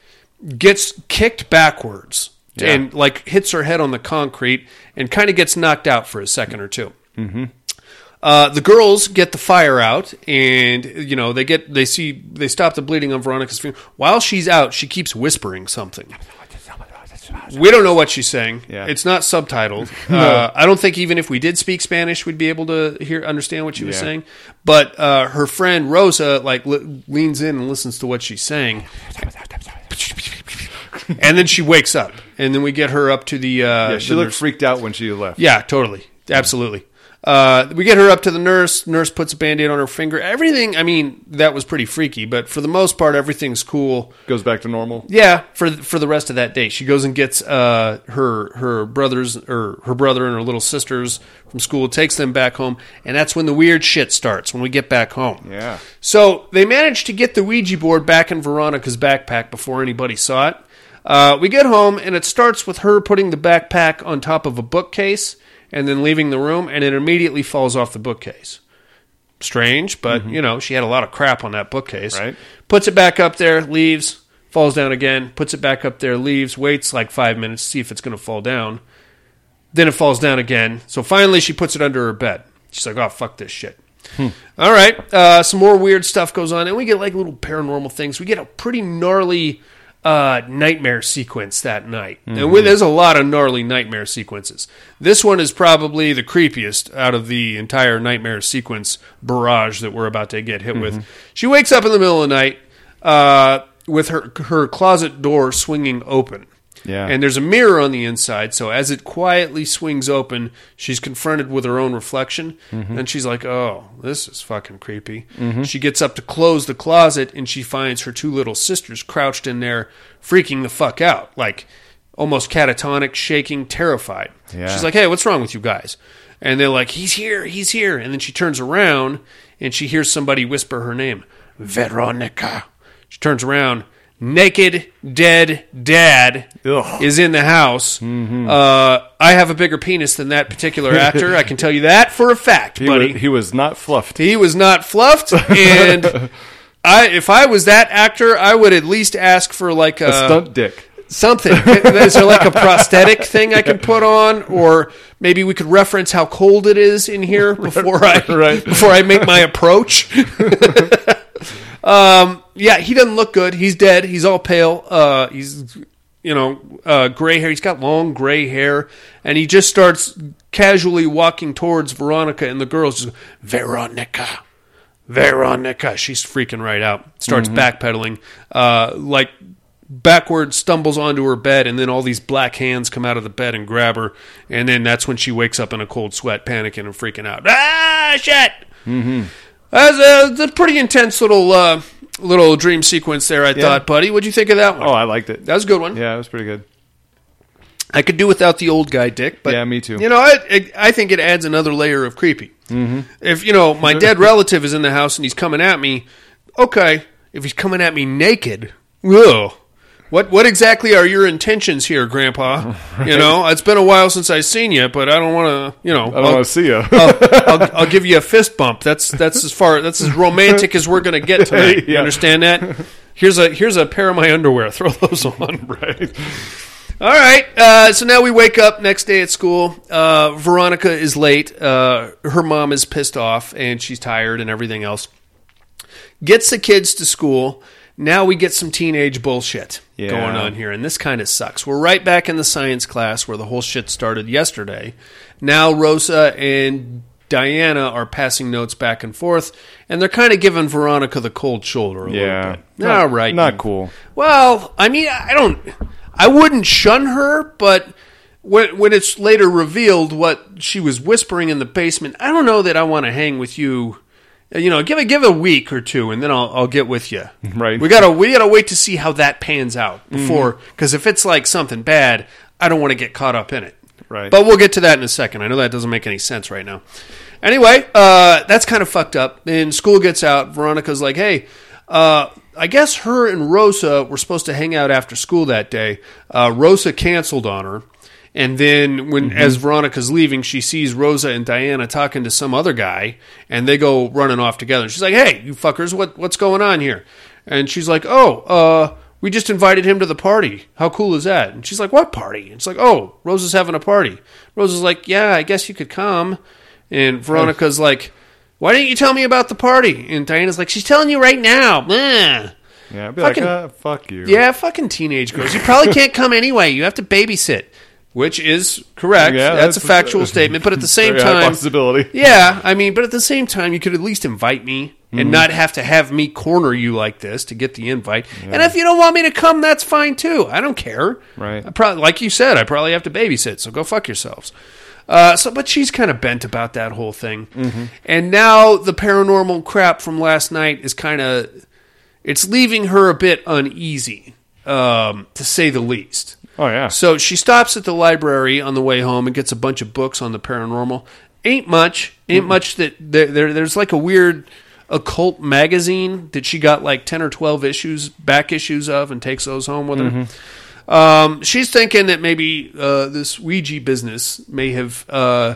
gets kicked backwards Yeah. and like hits her head on the concrete and kind of gets knocked out for a second or 2 uh, the girls get the fire out, and you know they get they see they stop the bleeding on Veronica's finger. While she's out, she keeps whispering something. We don't know what she's saying. Yeah. It's not subtitled. uh, I don't think even if we did speak Spanish, we'd be able to hear understand what she was Yeah. saying. But uh, her friend Rosa like le- leans in and listens to what she's saying, and then she wakes up, and then we get her up to the. Uh, Yeah, she the looked nurse- freaked out when she left. yeah, totally. Absolutely. Uh, we get her up to the nurse. Nurse puts a band aid on her finger. Everything, I mean, that was pretty freaky, but for the most part, everything's cool. Goes back to normal. Yeah, for for the rest of that day, she goes and gets uh, her her brothers or her brother and her little sisters from school, takes them back home, and that's when the weird shit starts. When we get back home, Yeah. so they managed to get the Ouija board back in Veronica's backpack before anybody saw it. Uh, we get home, and it starts with her putting the backpack on top of a bookcase and then leaving the room, and it immediately falls off the bookcase. Strange, but you know she had a lot of crap on that bookcase. Right. Puts it back up there, leaves, falls down again. Puts it back up there, leaves, waits like five minutes to see if it's going to fall down. Then it falls down again. So finally, she puts it under her bed. She's like, "Oh fuck this shit." All right. Uh, some more weird stuff goes on, and we get like little paranormal things. We get a pretty gnarly uh, nightmare sequence that night, and there's a lot of gnarly nightmare sequences. This one is probably the creepiest out of the entire nightmare sequence barrage that we're about to get hit with. She wakes up in the middle of the night uh, with her her closet door swinging open. Yeah. And there's a mirror on the inside, so as it quietly swings open, she's confronted with her own reflection, mm-hmm. and she's like, "Oh, this is fucking creepy." Mm-hmm. She gets up to close the closet, and she finds her two little sisters crouched in there, freaking the fuck out, like almost catatonic, shaking, terrified. Yeah. She's like, "Hey, what's wrong with you guys?" And they're like, "He's here, he's here." And then she turns around, and she hears somebody whisper her name, Veronica. She turns around. Naked, dead dad Ugh. is in the house. Uh, I have a bigger penis than that particular actor. I can tell you that for a fact, He buddy. was, he was not fluffed. He was not fluffed, and I, if I was that actor, I would at least ask for like a, a stunt dick. something. Is there like a prosthetic thing I can put on, or maybe we could reference how cold it is in here before I Right. before I make my approach? Um, yeah, he doesn't look good. He's dead. He's all pale. Uh, he's you know uh, gray hair. He's got long gray hair, and he just starts casually walking towards Veronica, and the girls just Veronica. Veronica. She's freaking right out. Starts backpedaling, uh, like backward stumbles onto her bed, and then all these black hands come out of the bed and grab her, and then that's when she wakes up in a cold sweat, panicking and freaking out. Ah, shit! Mm-hmm. That's a, a pretty intense little uh, little dream sequence there. I thought, buddy. What'd you think of that one? Oh, I liked it. that was a good one. Yeah, it was pretty good. I could do without the old guy dick, but Yeah, me too. You know, I, I, I think it adds another layer of creepy. Mm-hmm. If you know my dead relative is in the house and he's coming at me, okay. If he's coming at me naked, ugh. What what exactly are your intentions here, Grandpa? You know, it's been a while since I've seen you, but I don't want to. You know, I don't want to see you. I'll, I'll, I'll give you a fist bump. That's that's as far that's as romantic as we're going to get tonight. You understand that? Here's a here's a pair of my underwear. Throw those on. right. All right. Uh, so now we wake up next day at school. Uh, Veronica is late. Uh, her mom is pissed off and she's tired and everything else. Gets the kids to school. Now we get some teenage bullshit Yeah. going on here, and this kind of sucks. We're right back in the science class where the whole shit started yesterday. Now Rosa and Diana are passing notes back and forth, and they're kind of giving Veronica the cold shoulder a Yeah. little bit. Not- All right, not cool. Well, I mean, I don't, I wouldn't shun her, but when when it's later revealed what she was whispering in the basement, I don't know that I want to hang with you. You know, give it give a week or two, and then I'll I'll get with you. Right. We gotta we gotta wait to see how that pans out before, because if it's like something bad, I don't want to get caught up in it. Right. But we'll get to that in a second. I know that doesn't make any sense right now. Anyway, uh, that's kind of fucked up. And school gets out. Veronica's like, hey, uh, I guess her and Rosa were supposed to hang out after school that day. Uh, Rosa canceled on her. And then when as Veronica's leaving, she sees Rosa and Diana talking to some other guy, and they go running off together. She's like, "Hey, you fuckers, what what's going on here?" And she's like, "Oh, uh, we just invited him to the party. How cool is that?" And she's like, "What party?" And it's like, "Oh, Rosa's having a party." Rosa's like, "Yeah, I guess you could come." And Veronica's like, "Why didn't you tell me about the party?" And Diana's like, "She's telling you right now." Blah. Yeah, I'd be Fucking- like, uh, fuck you. Yeah, fucking teenage girls. You probably can't come anyway. You have to babysit, which is correct. Yeah, that's, that's- a factual statement. But at the same time, possibility. yeah, I mean, but at the same time, you could at least invite me Mm-hmm. and not have to have me corner you like this to get the invite. And if you don't want me to come, that's fine too. I don't care. Right. I probably, like you said, I probably have to babysit. So go fuck yourselves. Uh, so, but she's kind of bent about that whole thing. Mm-hmm. And now the paranormal crap from last night is kind of it's leaving her a bit uneasy, um, to say the least. Oh yeah. So she stops at the library on the way home and gets a bunch of books on the paranormal. Ain't much. Ain't much that there, there. There's like a weird occult magazine that she got like ten or twelve issues, back issues of, and takes those home with her. Um, she's thinking that maybe uh, this Ouija business may have uh,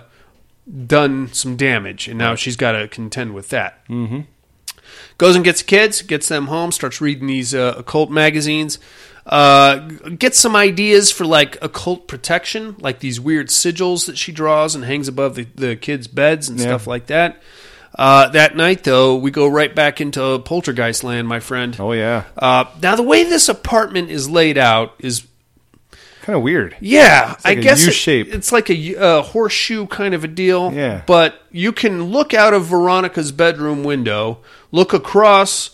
done some damage, and now she's got to contend with that. Mm-hmm. Goes and gets kids, gets them home, starts reading these uh, occult magazines, uh, gets some ideas for like occult protection, like these weird sigils that she draws and hangs above the, the kids' beds and Yeah. stuff like that. Uh, that night, though, we go right back into poltergeist land, my friend. Oh yeah. Uh, now, the way this apartment is laid out is Kind of weird. yeah, like I a guess it- U-shape. it's like a uh, horseshoe kind of a deal. Yeah. But you can look out of Veronica's bedroom window, look across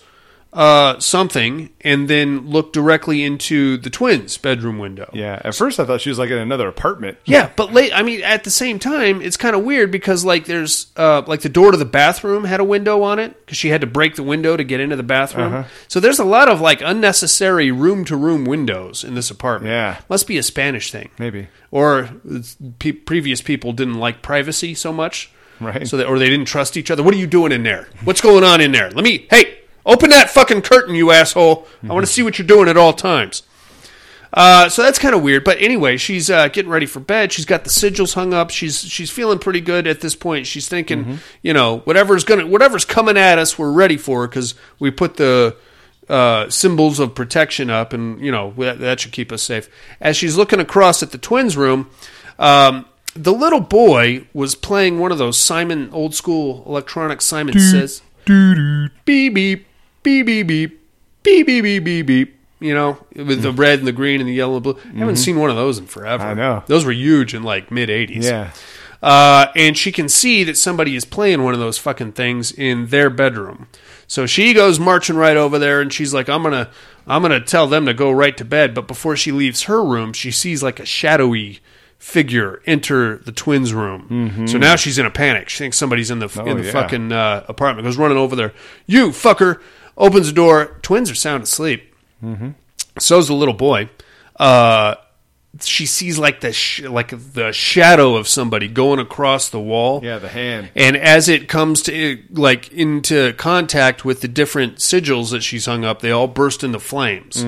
uh, something, and then look directly into the twins' bedroom window. Yeah. At first, I thought she was like in another apartment. Yeah, but late. I mean, at the same time, it's kind of weird because like there's uh, like the door to the bathroom had a window on it because she had to break the window to get into the bathroom. Uh-huh. So there's a lot of like unnecessary room to room windows in this apartment. Yeah. must be a Spanish thing Maybe. or pe- previous people didn't like privacy so much, Right. So that, or they didn't trust each other. What are you doing in there? What's going on in there? Let me. Hey, open that fucking curtain, you asshole! I want to see what you're doing at all times. Uh, so that's kind of weird, but anyway, she's uh, getting ready for bed. She's got the sigils hung up. She's she's feeling pretty good at this point. She's thinking, you know, whatever's gonna whatever's coming at us, we're ready for because we put the uh, symbols of protection up, and you know that, that should keep us safe. As she's looking across at the twins' room, um, the little boy was playing one of those Simon old school electronic Simon says beep beep beep beep beep beep beep beep beep beep. You know, with the red and the green and the yellow and blue. I haven't seen one of those in forever. I know. those were huge in like mid '80s. Yeah. Uh, and she can see that somebody is playing one of those fucking things in their bedroom. So she goes marching right over there, and she's like, "I'm gonna, I'm gonna tell them to go right to bed." But before she leaves her room, she sees like a shadowy figure enter the twins' room. So now she's in a panic. She thinks somebody's in the Mm-hmm. Oh, in the yeah. fucking uh, apartment. Goes running over there. You fucker! Opens the door. Twins are sound asleep. Mm-hmm. So's the little boy. Uh, she sees like the sh- like the shadow of somebody going across the wall. Yeah, the hand. And as it comes to like into contact with the different sigils that she's hung up, they all burst into flames.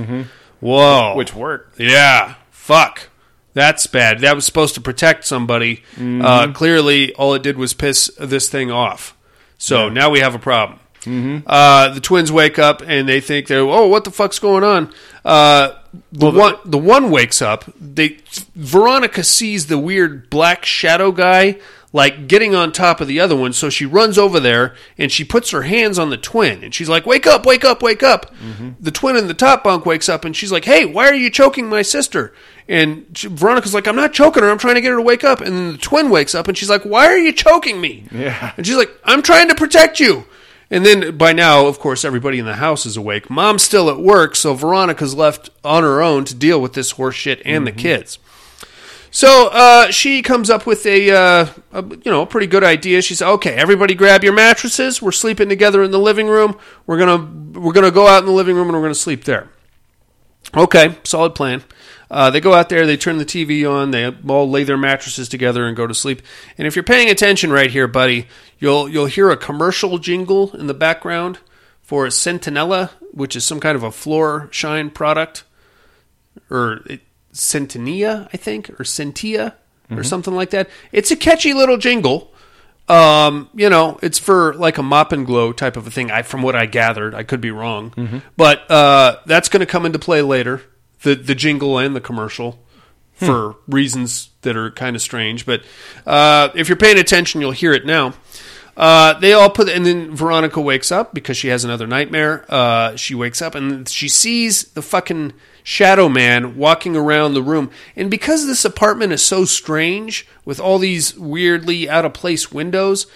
Whoa! Which worked. Yeah. Fuck. That's bad. That was supposed to protect somebody. Mm-hmm. Uh, clearly, all it did was piss this thing off. So now we have a problem. Mm-hmm. Uh, the twins wake up and they think they're oh what the fuck's going on? Uh, the one the one wakes up. They Veronica sees the weird black shadow guy like getting on top of the other one, so she runs over there and she puts her hands on the twin and she's like wake up wake up wake up. The twin in the top bunk wakes up and she's like hey why are you choking my sister? And she- Veronica's like I'm not choking her I'm trying to get her to wake up and then the twin wakes up and she's like why are you choking me? Yeah. And she's like, I'm trying to protect you. And then by now, of course, everybody in the house is awake. Mom's still at work, so Veronica's left on her own to deal with this horse shit and the kids. So uh, she comes up with a, uh, a you know a pretty good idea. She says, "Okay, everybody, grab your mattresses. We're sleeping together in the living room. We're gonna we're gonna go out in the living room and we're gonna sleep there." Okay, solid plan. Uh, they go out there, they turn the TV on, they all lay their mattresses together and go to sleep. And if you're paying attention right here, buddy, you'll you'll hear a commercial jingle in the background for Centinela, which is some kind of a floor shine product, or it, Centinea, I think, or Centia, or something like that. It's a catchy little jingle. Um, you know, it's for like a mop and glow type of a thing. I, from what I gathered, I could be wrong, but uh, that's going to come into play later. The the jingle and the commercial for reasons that are kind of strange. But uh, if you're paying attention, you'll hear it now. Uh, they all put, and then Veronica wakes up because she has another nightmare. Uh, she wakes up and she sees the fucking shadow man walking around the room. And because this apartment is so strange with all these weirdly out of place windows,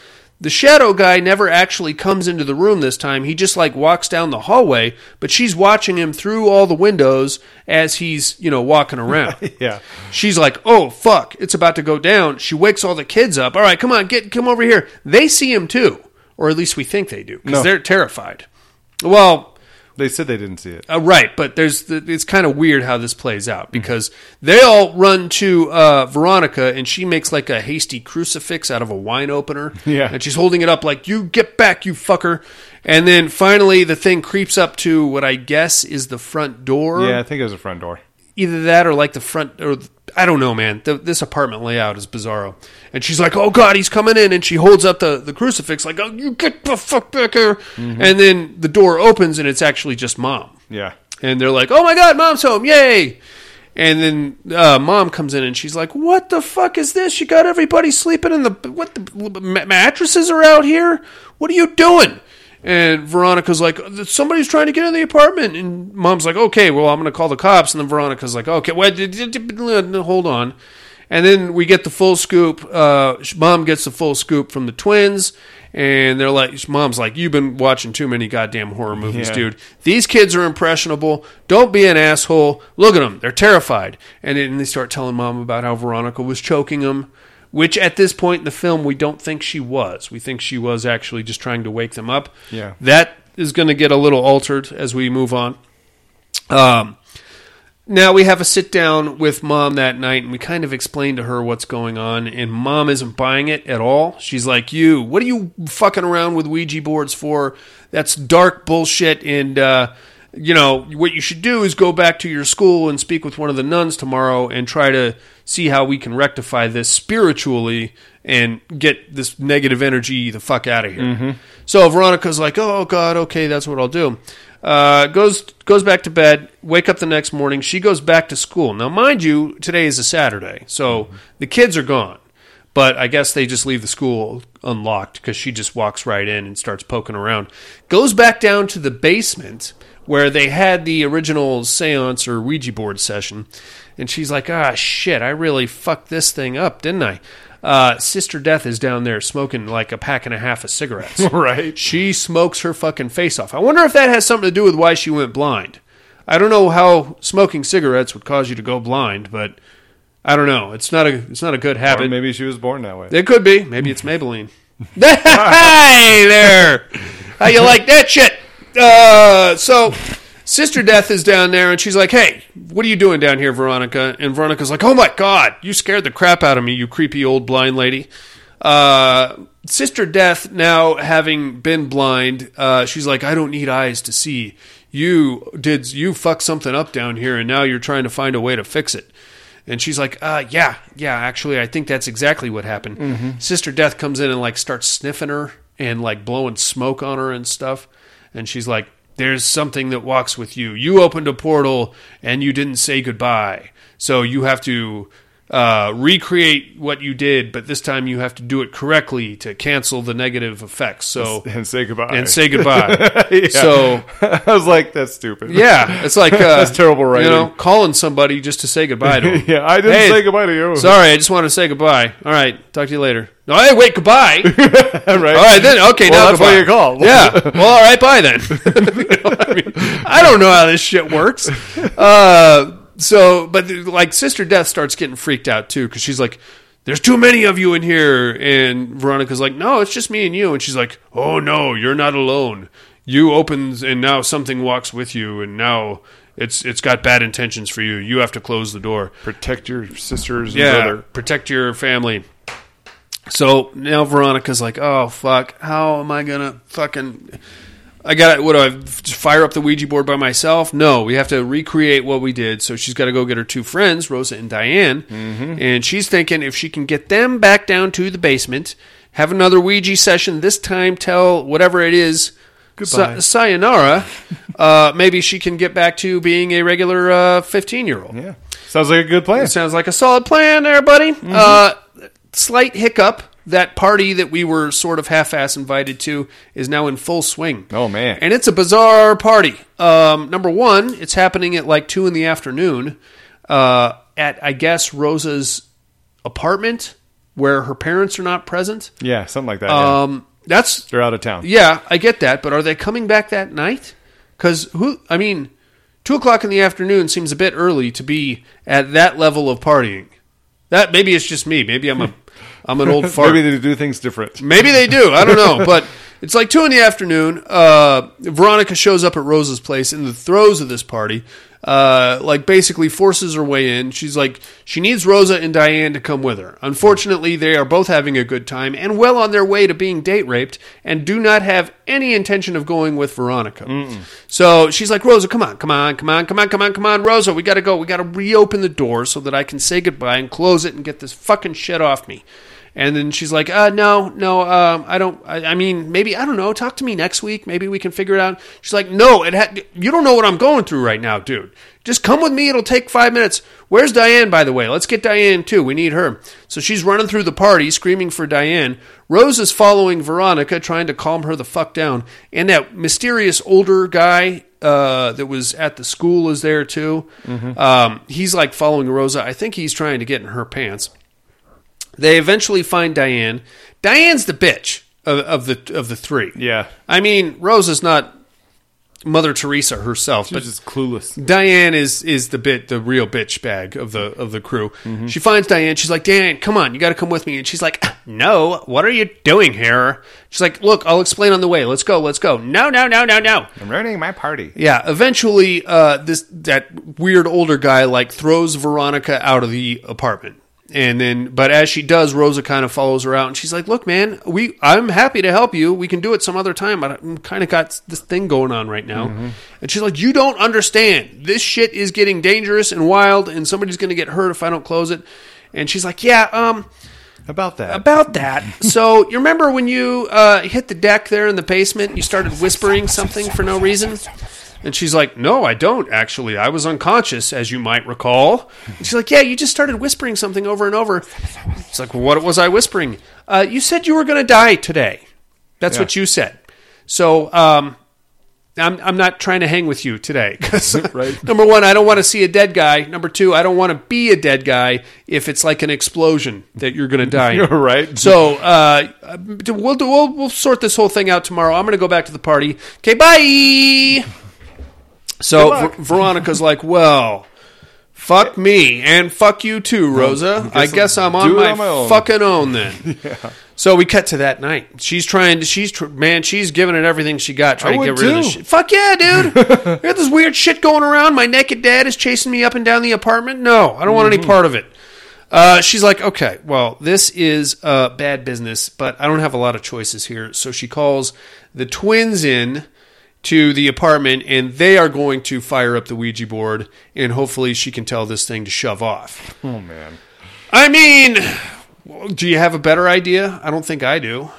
the shadow guy never actually comes into the room this time. He just like walks down the hallway, but she's watching him through all the windows as he's, you know, walking around. Yeah. She's like, "Oh fuck, it's about to go down." She wakes all the kids up. All right, come on, get come over here. They see him too, or at least we think they do because No. they're terrified. Well, They said they didn't see it. uh, right, but there's the, it's kind of weird how this plays out because they all run to uh, Veronica and she makes like a hasty crucifix out of a wine opener. Yeah. and she's holding it up like "You get back, you fucker!" And then finally, the thing creeps up to what I guess is the front door Yeah, I think it was a front door. either that or like the front or I don't know, man. The, this apartment layout is bizarro. And she's like, "Oh God, he's coming in!" And she holds up the, the crucifix, like, "Oh, you get the fuck back here!" And then the door opens, and it's actually just mom. Yeah. And they're like, "Oh my God, mom's home! Yay!" And then uh, mom comes in, and she's like, "What the fuck is this? You got everybody sleeping in the what? The mattresses are out here. What are you doing?" And Veronica's like, somebody's trying to get in the apartment. And mom's like, okay, well, I'm going to call the cops. And then Veronica's like, okay, well, d- d- d- hold on. And then we get the full scoop. Uh, mom gets the full scoop from the twins. And they're like, mom's like, you've been watching too many goddamn horror movies, Yeah. dude. These kids are impressionable. Don't be an asshole. Look at them. They're terrified. And then they start telling mom about how Veronica was choking them, which at this point in the film, we don't think she was. We think she was actually just trying to wake them up. Yeah. That is going to get a little altered as we move on. Um, now we have a sit down with mom that night, and we kind of explain to her what's going on, and mom isn't buying it at all. She's like, "You, what are you fucking around with Ouija boards for? That's dark bullshit." And uh, you know what you should do is go back to your school and speak with one of the nuns tomorrow and try to see how we can rectify this spiritually and get this negative energy the fuck out of here. So Veronica's like, "Oh God, okay, that's what I'll do." Uh, goes goes back to bed. Wake up the next morning. She goes back to school. Now, mind you, today is a Saturday, so the kids are gone. But I guess they just leave the school unlocked because she just walks right in and starts poking around. Goes back down to the basement where they had the original seance or Ouija board session. And she's like, ah, shit, I really fucked this thing up, didn't I? Uh, Sister Death is down there smoking like a pack and a half of cigarettes. right. She smokes her fucking face off. I wonder if that has something to do with why she went blind. I don't know how smoking cigarettes would cause you to go blind, but I don't know. It's not a it's not a good Or habit. maybe she was born that way. It could be. Maybe it's Maybelline. hey there. How you like that shit? Uh, so, Sister Death is down there, and she's like, "Hey, what are you doing down here, Veronica?" And Veronica's like, "Oh my god, you scared the crap out of me, you creepy old blind lady." Uh, Sister Death, now having been blind, uh, she's like, "I don't need eyes to see. You did you fuck something up down here, and now you're trying to find a way to fix it." And she's like, uh, yeah, yeah, actually, I think that's exactly what happened. Sister Death comes in and like starts sniffing her and like blowing smoke on her and stuff. And she's like, there's something that walks with you. You opened a portal and you didn't say goodbye. So you have to uh, recreate what you did, but this time you have to do it correctly to cancel the negative effects. So and say goodbye. and say goodbye. Yeah. So I was like, that's stupid. yeah, it's like uh, That's terrible writing. You know, calling somebody just to say goodbye to them. yeah, I didn't Hey, say goodbye to you. Sorry, I just wanted to say goodbye. All right, talk to you later. No, hey, wait, goodbye. right. all right, then okay, Well, now that's why goodbye. you called. Yeah. Well, all right, bye then. You know, I, mean, I don't know how this shit works. Uh, so, but like Sister Death starts getting freaked out too because she's like, "There's too many of you in here," and Veronica's like, "No, it's just me and you," and she's like, "Oh no, you're not alone. You opens and now something walks with you, and now." It's it's got bad intentions for you. You have to close the door. Protect your sisters and Yeah, brother. protect your family. So now Veronica's like, oh fuck, how am I gonna fucking? I got what do I fire up the Ouija board by myself? No, we have to recreate what we did. So she's got to go get her two friends, Rosa and Diane, and she's thinking if she can get them back down to the basement, have another Ouija session this time, tell whatever it is. Goodbye. sa- sayonara. uh, maybe she can get back to being a regular fifteen-year-old. Yeah. Sounds like a good plan. It sounds like a solid plan there, buddy. Uh, slight hiccup. That party that we were sort of half-ass invited to is now in full swing. Oh, man. And it's a bizarre party. Um, number one, it's happening at like two in the afternoon uh, at I guess Rosa's apartment where her parents are not present. yeah, something like that. yeah. Um, that's They're out of town. yeah, I get that, but are they coming back that night? Because who? I mean, two o'clock in the afternoon seems a bit early to be at that level of partying. That maybe it's just me. Maybe I'm a I'm an old fart. Maybe they do things different. Maybe they do. I don't know. But it's like two in the afternoon. Uh, Veronica shows up at Rosa's place in the throes of this party. Uh, like basically forces her way in. She's like she needs Rosa and Diane to come with her. Unfortunately, they are both having a good time and well on their way to being date raped, and do not have any intention of going with Veronica. So she's like, Rosa, come on, come on, come on, come on, come on, come on, Rosa, we gotta go. We gotta reopen the door so that I can say goodbye and close it and get this fucking shit off me. And then she's like, uh, no, no, um, I don't, I, I mean, maybe, I don't know, talk to me next week. Maybe we can figure it out. She's like, no, it ha- you don't know what I'm going through right now, dude. Just come with me. It'll take five minutes. Where's Diane, by the way? Let's get Diane too. We need her. So she's running through the party, screaming for Diane. Rose is following Veronica, trying to calm her the fuck down. And that mysterious older guy, uh, that was at the school is there too. Um, he's like following Rosa. I think he's trying to get in her pants. They eventually find Diane. Diane's the bitch of, of the of the three. Yeah. I mean, Rose is not Mother Teresa herself, She's but just clueless. Diane is is the bit the real bitch bag of the of the crew. Mm-hmm. She finds Diane. She's like, Diane, come on, you got to come with me. And she's like, No, what are you doing here? She's like, Look, I'll explain on the way. Let's go, let's go. No, no, no, no, no. I'm ruining my party. Yeah, eventually, uh, this that weird older guy like throws Veronica out of the apartment, and then, but as she does, Rosa kind of follows her out, and she's like, "Look, man, we I'm happy to help you. We can do it some other time, but I'm kind of got this thing going on right now." And she's like, "You don't understand. This shit is getting dangerous and wild, and somebody's going to get hurt if I don't close it." And she's like, "Yeah, um." About that. About that. so you remember when you uh, hit the deck there in the basement? You started whispering something for no reason. And she's like, "No, I don't. Actually, I was unconscious, as you might recall." And she's like, "Yeah, you just started whispering something over and over." It's like, well, "What was I whispering?" Uh, you said you were going to die today. That's Yeah. what you said. So, um, I'm, I'm not trying to hang with you today. 'Cause Right. number one, I don't want to see a dead guy. Number two, I don't want to be a dead guy if it's like an explosion that you're going to die. You're right. So uh, we'll, do, we'll we'll sort this whole thing out tomorrow. I'm going to go back to the party. Okay, bye. So Ver- Veronica's like, well, fuck me and fuck you too, Rosa. I guess I'm on do it my, on my own." fucking own then. So we cut to that night. She's trying to. She's tr- man. She's giving it everything she got, trying to would get rid of too. this shit. Fuck yeah, dude! I got this weird shit going around. My naked dad is chasing me up and down the apartment. No, I don't want Mm-hmm. any part of it. Uh, she's like, okay, well, this is uh, bad business, but I don't have a lot of choices here. So she calls the twins in to the apartment, and they are going to fire up the Ouija board, and hopefully she can tell this thing to shove off. Oh man. I mean, do you have a better idea? I don't think I do.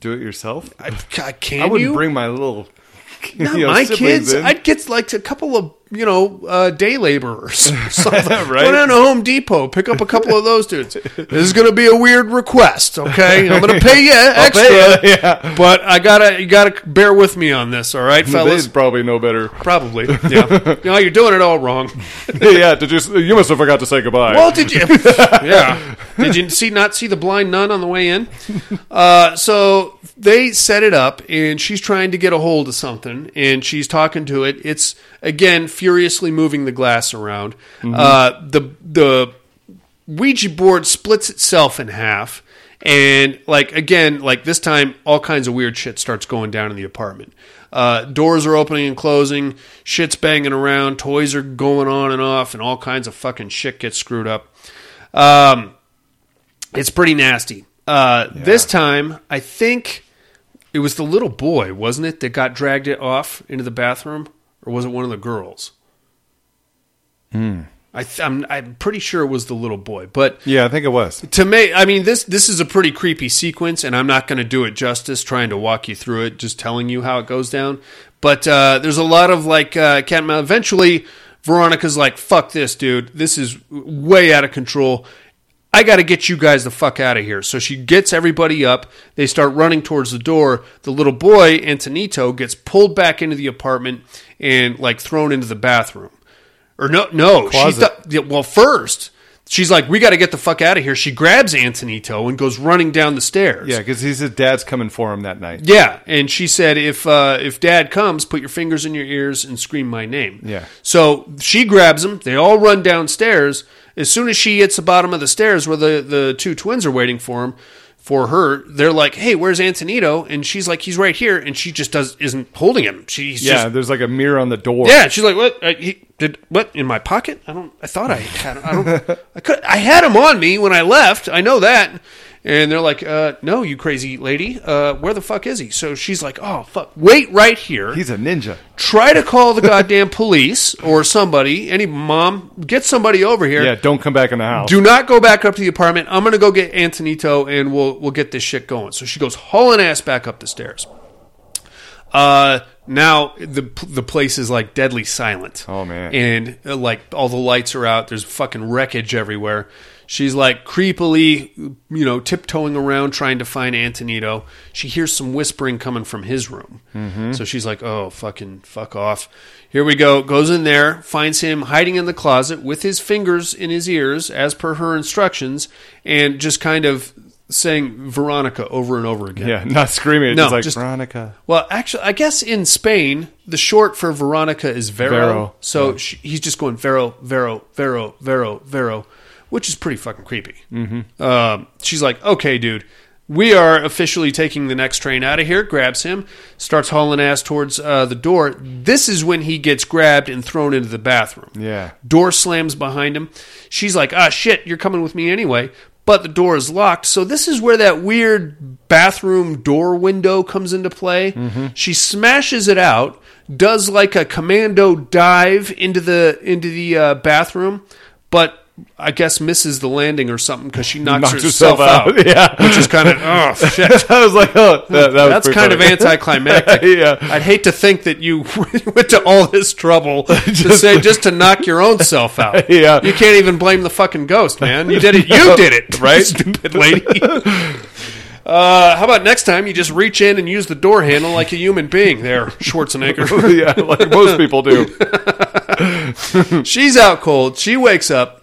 Do it yourself. I, ca- can I wouldn't you? bring my little. Not you know, my kids. in. I'd get like a couple of you know uh, day laborers. or. Right. Go down to Home Depot, pick up a couple of those dudes. This is going to be a weird request. Okay, I'm going to pay you extra, pay you, yeah. but I gotta you gotta bear with me on this. All right, fellas. They'd probably know better. Probably, yeah. no, you're doing it all wrong. yeah, did you? You must have forgot to say goodbye. Well, did you? yeah. Did you see not see the blind nun on the way in? Uh, so they set it up, and she's trying to get a hold of something, and she's talking to it. It's again furiously moving the glass around. Uh, the the Ouija board splits itself in half. And like again, like this time, all kinds of weird shit starts going down in the apartment. Uh, doors are opening and closing, shit's banging around, toys are going on and off, and all kinds of fucking shit gets screwed up. Um, it's pretty nasty. Uh, This time, I think it was the little boy, wasn't it, that got dragged it off into the bathroom, or was it one of the girls? I th- I'm I'm pretty sure it was the little boy, but yeah, I think it was. to me, I mean this this is a pretty creepy sequence, and I'm not going to do it justice trying to walk you through it, just telling you how it goes down. But uh, there's a lot of like uh, cat and mouse. Eventually, Veronica's like, "Fuck this, dude! This is way out of control. I got to get you guys the fuck out of here." So she gets everybody up. They start running towards the door. The little boy, Antonito, gets pulled back into the apartment and like thrown into the bathroom. Or no, no. She Closet. th- well, first she's like, "We got to get the fuck out of here." She grabs Antonito and goes running down the stairs. Yeah, because he his dad's coming for him that night. Yeah, and she said, "If uh, if Dad comes, put your fingers in your ears and scream my name." Yeah. So she grabs him. They all run downstairs. As soon as she hits the bottom of the stairs where the the two twins are waiting for him, for her, they're like, "Hey, where's Antonito?" And she's like, "He's right here." And she just does isn't holding him. She's Yeah, just there's like a mirror on the door. yeah, she's like, "What? Uh, he did what in my pocket? I don't. I thought I had. I don't. I could. I had him on me when I left. I know that." And they're like, uh, "No, you crazy lady. Uh, where the fuck is he?" So she's like, "Oh fuck, wait right here. He's a ninja. Try to call the goddamn police or somebody. Any mom, get somebody over here. Yeah, don't come back in the house. Do not go back up to the apartment. I'm gonna go get Antonito and we'll we'll get this shit going." So she goes hauling ass back up the stairs. Uh, now the the place is like deadly silent. Oh, man. And uh, like all the lights are out. There's fucking wreckage everywhere. She's like creepily, you know, tiptoeing around trying to find Antonito. She hears some whispering coming from his room. Mm-hmm. So she's like, "Oh, fucking fuck off." Here we go. Goes in there, finds him hiding in the closet with his fingers in his ears, as per her instructions, and just kind of saying Veronica over and over again. yeah, not screaming. No, just like just- Veronica. Well, actually, I guess in Spain, the short for Veronica is Vero. Vero. So she, he's just going Vero, Vero, Vero, Vero, Vero, which is pretty fucking creepy. Mm-hmm. Um, she's like, okay, dude, we are officially taking the next train out of here. Grabs him, starts hauling ass towards uh, the door. This is when he gets grabbed and thrown into the bathroom. Yeah. Door slams behind him. She's like, ah, shit, you're coming with me anyway. But the door is locked. So this is where that weird bathroom door window comes into play. She smashes it out, does like a commando dive into the into the uh, bathroom, but I guess misses the landing or something because she knocks, Knocks herself, herself out. out, yeah. Which is kind of oh shit. I was like, oh, that, that That's kind of anticlimactic. Yeah. I'd hate to think that you went to all this trouble to say just to knock your own self out. Yeah. You can't even blame the fucking ghost, man. You did it. You did it, Right? Stupid lady. Uh, how about next time you just reach in and use the door handle like a human being? There, Schwarzenegger. yeah, like most people do. She's out cold. She wakes up.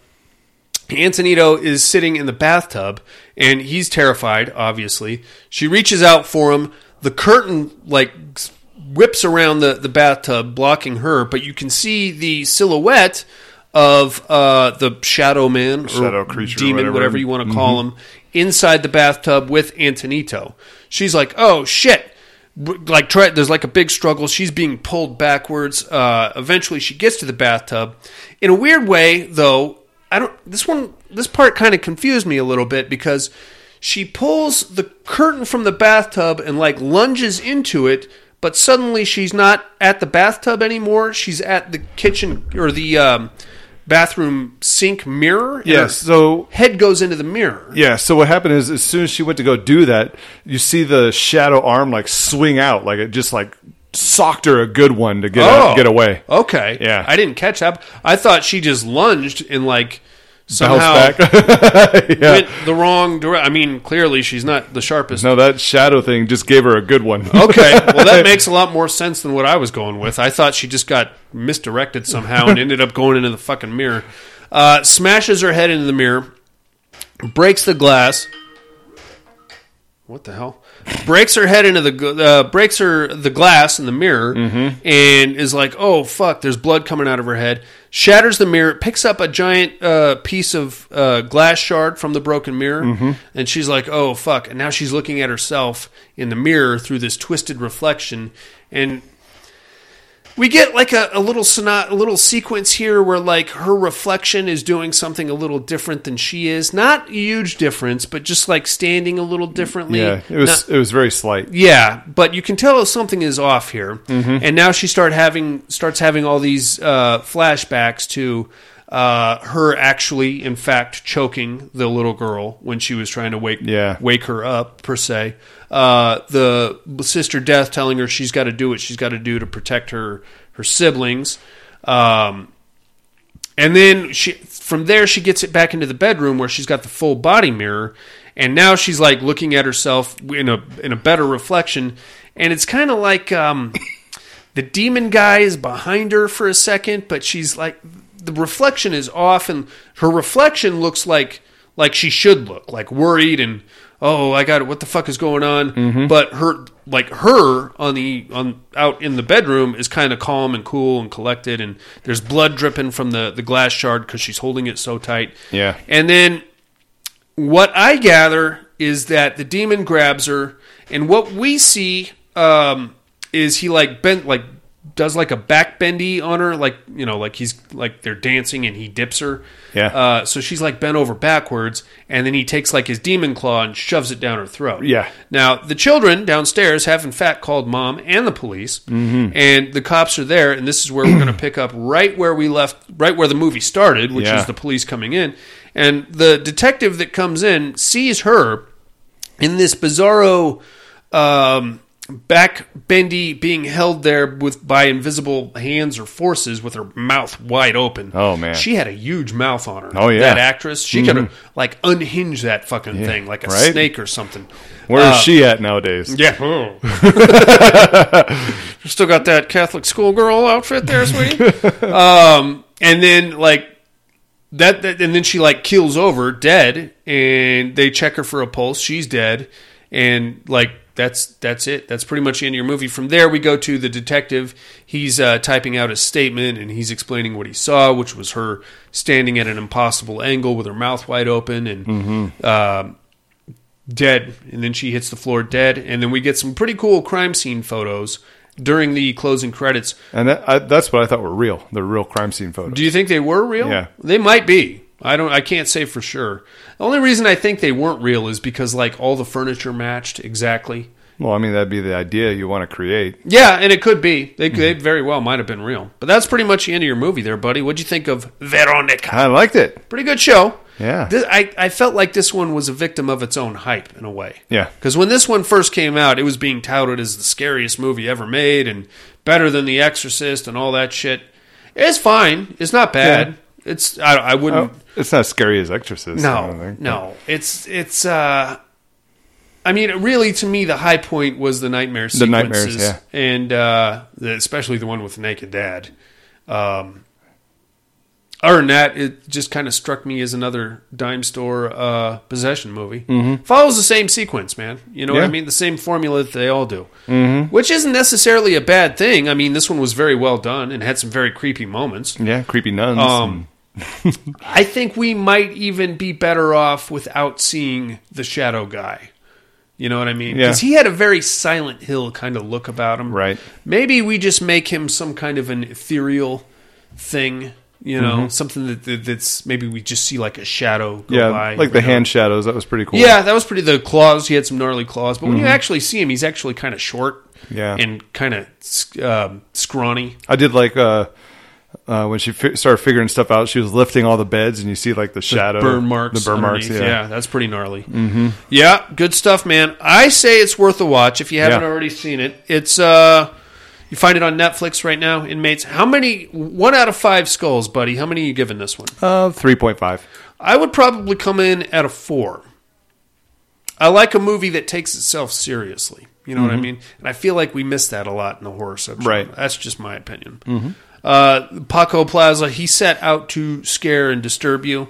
Antonito is sitting in the bathtub and he's terrified, obviously. She reaches out for him. The curtain, like, whips around the, the bathtub, blocking her, but you can see the silhouette of uh, the shadow man or Shadow creature, demon, whatever. whatever you want to call him, inside the bathtub with Antonito. She's like, oh shit. Like try, there's like a big struggle. She's being pulled backwards. Uh, eventually, she gets to the bathtub. In a weird way, though, I don't. This one, this part kind of confused me a little bit because she pulls the curtain from the bathtub and like lunges into it, but suddenly she's not at the bathtub anymore. She's at the kitchen or the um, bathroom sink mirror. Yes. So head goes into the mirror. yeah. So what happened is, as soon as she went to go do that, you see the shadow arm like swing out, like it just like socked her a good one to get out, get away. Okay. Yeah. I didn't catch that. I thought she just lunged and like somehow yeah. went the wrong direction. I mean, clearly she's not the sharpest. No, that shadow thing just gave her a good one. Okay. Well, that makes a lot more sense than what I was going with. I thought she just got misdirected somehow and ended up going into the fucking mirror. Uh, smashes her head into the mirror, breaks the glass. What the hell? Breaks her head into the uh, breaks her the glass in the mirror and is like, "Oh fuck!" There's blood coming out of her head. Shatters the mirror, picks up a giant uh, piece of uh, glass shard from the broken mirror, and she's like, "Oh fuck!" And now she's looking at herself in the mirror through this twisted reflection, and we get like a, a little sonat, a little sequence here where like her reflection is doing something a little different than she is. Not a huge difference, but just like standing a little differently. yeah, it was Not- it was very slight. yeah, but you can tell something is off here. Mm-hmm. And now she start having starts having all these uh, flashbacks to uh, her actually, in fact, choking the little girl when she was trying to wake Yeah. wake her up per se. Uh, the sister death telling her she's got to do what she's got to do to protect her her siblings. Um, and then she from there she gets it back into the bedroom where she's got the full body mirror and now she's like looking at herself in a in a better reflection and it's kind of like um the demon guy is behind her for a second but she's like the reflection is off and her reflection looks like like she should look like worried and oh i got it what the fuck is going on? But her like her on the on out in the bedroom is kind of calm and cool and collected and there's blood dripping from the the glass shard because she's holding it so tight. Yeah. and then what I gather is that the demon grabs her, and what we see um, is he like bent like does like a back bendy on her, like you know, like he's like they're dancing and he dips her. Yeah. Uh, so she's like bent over backwards, and then he takes like his demon claw and shoves it down her throat. Yeah. Now the children downstairs have in fact called mom and the police, and the cops are there, and this is where we're going to pick up right where we left, right where the movie started, which Yeah. is the police coming in, and the detective that comes in sees her in this bizarro um, back bendy being held there with by invisible hands or forces with her mouth wide open. Oh, man. she had a huge mouth on her. Oh, yeah. that actress, she could have like unhinged that fucking thing like a right? snake or something. Where is Uh, she at nowadays? Yeah. Still got that Catholic schoolgirl outfit there, sweetie. um, and then like that, that, and then she like keels over dead, and they check her for a pulse. She's dead, and like that's that's it. That's pretty much the end of your movie. From there, we go to the detective. He's uh, typing out a statement, and he's explaining what he saw, which was her standing at an impossible angle with her mouth wide open, and um, dead, and then she hits the floor dead, and then we get some pretty cool crime scene photos during the closing credits. And that, I, that's what I thought were real. The real crime scene photos. Do you think they were real? Yeah. they might be. I don't. I can't say for sure. The only reason I think they weren't real is because like all the furniture matched exactly. well, I mean, that'd be the idea you want to create. Yeah, and it could be. They, Mm-hmm. they very well might have been real. But that's pretty much the end of your movie, there, buddy. What'd you think of Veronica? I liked it. Pretty good show. Yeah. This, I, I felt like this one was a victim of its own hype in a way. Yeah. Because when this one first came out, it was being touted as the scariest movie ever made and better than The Exorcist and all that shit. It's fine. It's not bad. It's I, I wouldn't. Oh, it's not as scary as Exorcist. No, no. It's it's. uh I mean, really, to me, the high point was the nightmare The nightmares, sequences, yeah. and uh, especially the one with the naked dad. Um, other than that, it just kind of struck me as another dime store uh, possession movie. Mhm. Follows the same sequence, man. You know what I mean? The same formula that they all do, Mhm. which isn't necessarily a bad thing. I mean, this one was very well done and had some very creepy moments. Yeah, creepy nuns. Um, I think we might even be better off without seeing the shadow guy. You know what I mean? Yeah. Because he had a very Silent Hill kind of look about him. Right. Maybe we just make him some kind of an ethereal thing. You know, Mhm. something that, that that's maybe we just see like a shadow go yeah, by. like the know? hand shadows. That was pretty cool. Yeah, that was pretty. The claws, he had some gnarly claws, but when you Mhm. actually see him, he's actually kind of short. Yeah. and kind of um, scrawny. I did like uh, uh, when she fi- started figuring stuff out. She was lifting all the beds, and you see like the shadow, burn marks, the burn marks. underneath. Yeah, that's pretty gnarly. Mm-hmm. Yeah, good stuff, man. I say it's worth a watch if you haven't Yeah. already seen it. It's uh, you find it on Netflix right now. Inmates. How many? One out of five skulls, buddy. How many are you giving this one? Uh, three point five. I would probably come in at a four. I like a movie that takes itself seriously. You know what I Mhm. mean? And I feel like we miss that a lot in the horror section. Right. That's just my opinion. Mhm. Uh, Paco Plaza, he set out to scare and disturb you,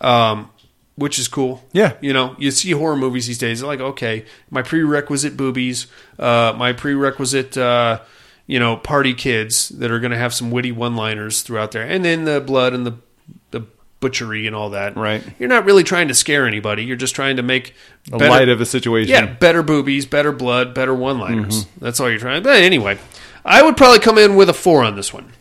um, which is cool. Yeah. You know, you see horror movies these days, like, okay, my prerequisite boobies, uh, my prerequisite, uh, you know, party kids that are going to have some witty one liners throughout there, and then the blood and the, the butchery and all that. Right. You're not really trying to scare anybody. You're just trying to make A light of a situation. Yeah, better boobies, better blood, better one liners. Mhm. That's all you're trying. But anyway, I would probably come in with a four on this one.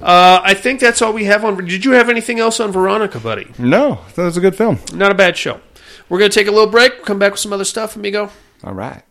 Uh, I think that's all we have on. Did you have anything else on Veronika, buddy? No, that was a good film. Not a bad show. We're going to take a little break. Come back with some other stuff, amigo. All right.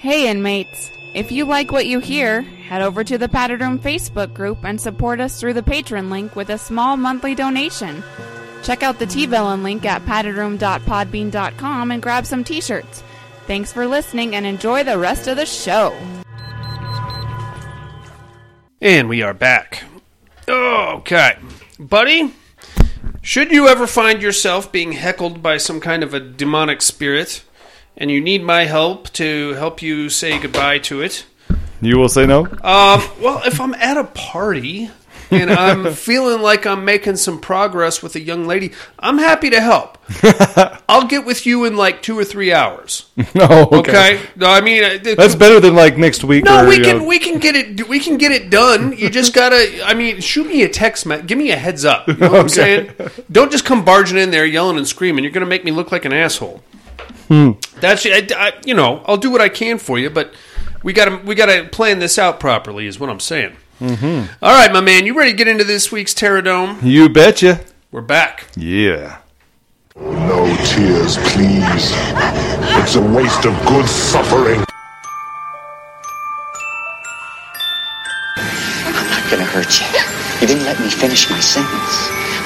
Hey, inmates. If you like what you hear, head over to the Padded Room Facebook group and support us through the Patreon link with a small monthly donation. Check out the T-Villain link at paddedroom.podbean.com and grab some t-shirts. Thanks for listening and enjoy the rest of the show. And we are back. Okay. Buddy, should you ever find yourself being heckled by some kind of a demonic spirit and you need my help to help you say goodbye to it, You will say no? um, well, if I'm at a party and I'm feeling like I'm making some progress with a young lady, I'm happy to help. I'll get with you in like two or three hours. no, okay. Okay? No, I mean, uh, That's better than like next week. No, or, we can know- we can get it we can get it done. You just gotta. I mean, shoot me a text. Me- give me a heads up. You know what I'm saying? Don't just come barging in there yelling and screaming. You're gonna make me look like an asshole. Hmm. That's I, I- you know I'll do what I can for you, but we gotta we gotta plan this out properly. Is what I'm saying. Mhm. All right, my man, you ready to get into this week's Terradome? You betcha. We're back. Yeah. No tears, please. It's a waste of good suffering. I'm not gonna hurt you. You didn't let me finish my sentence.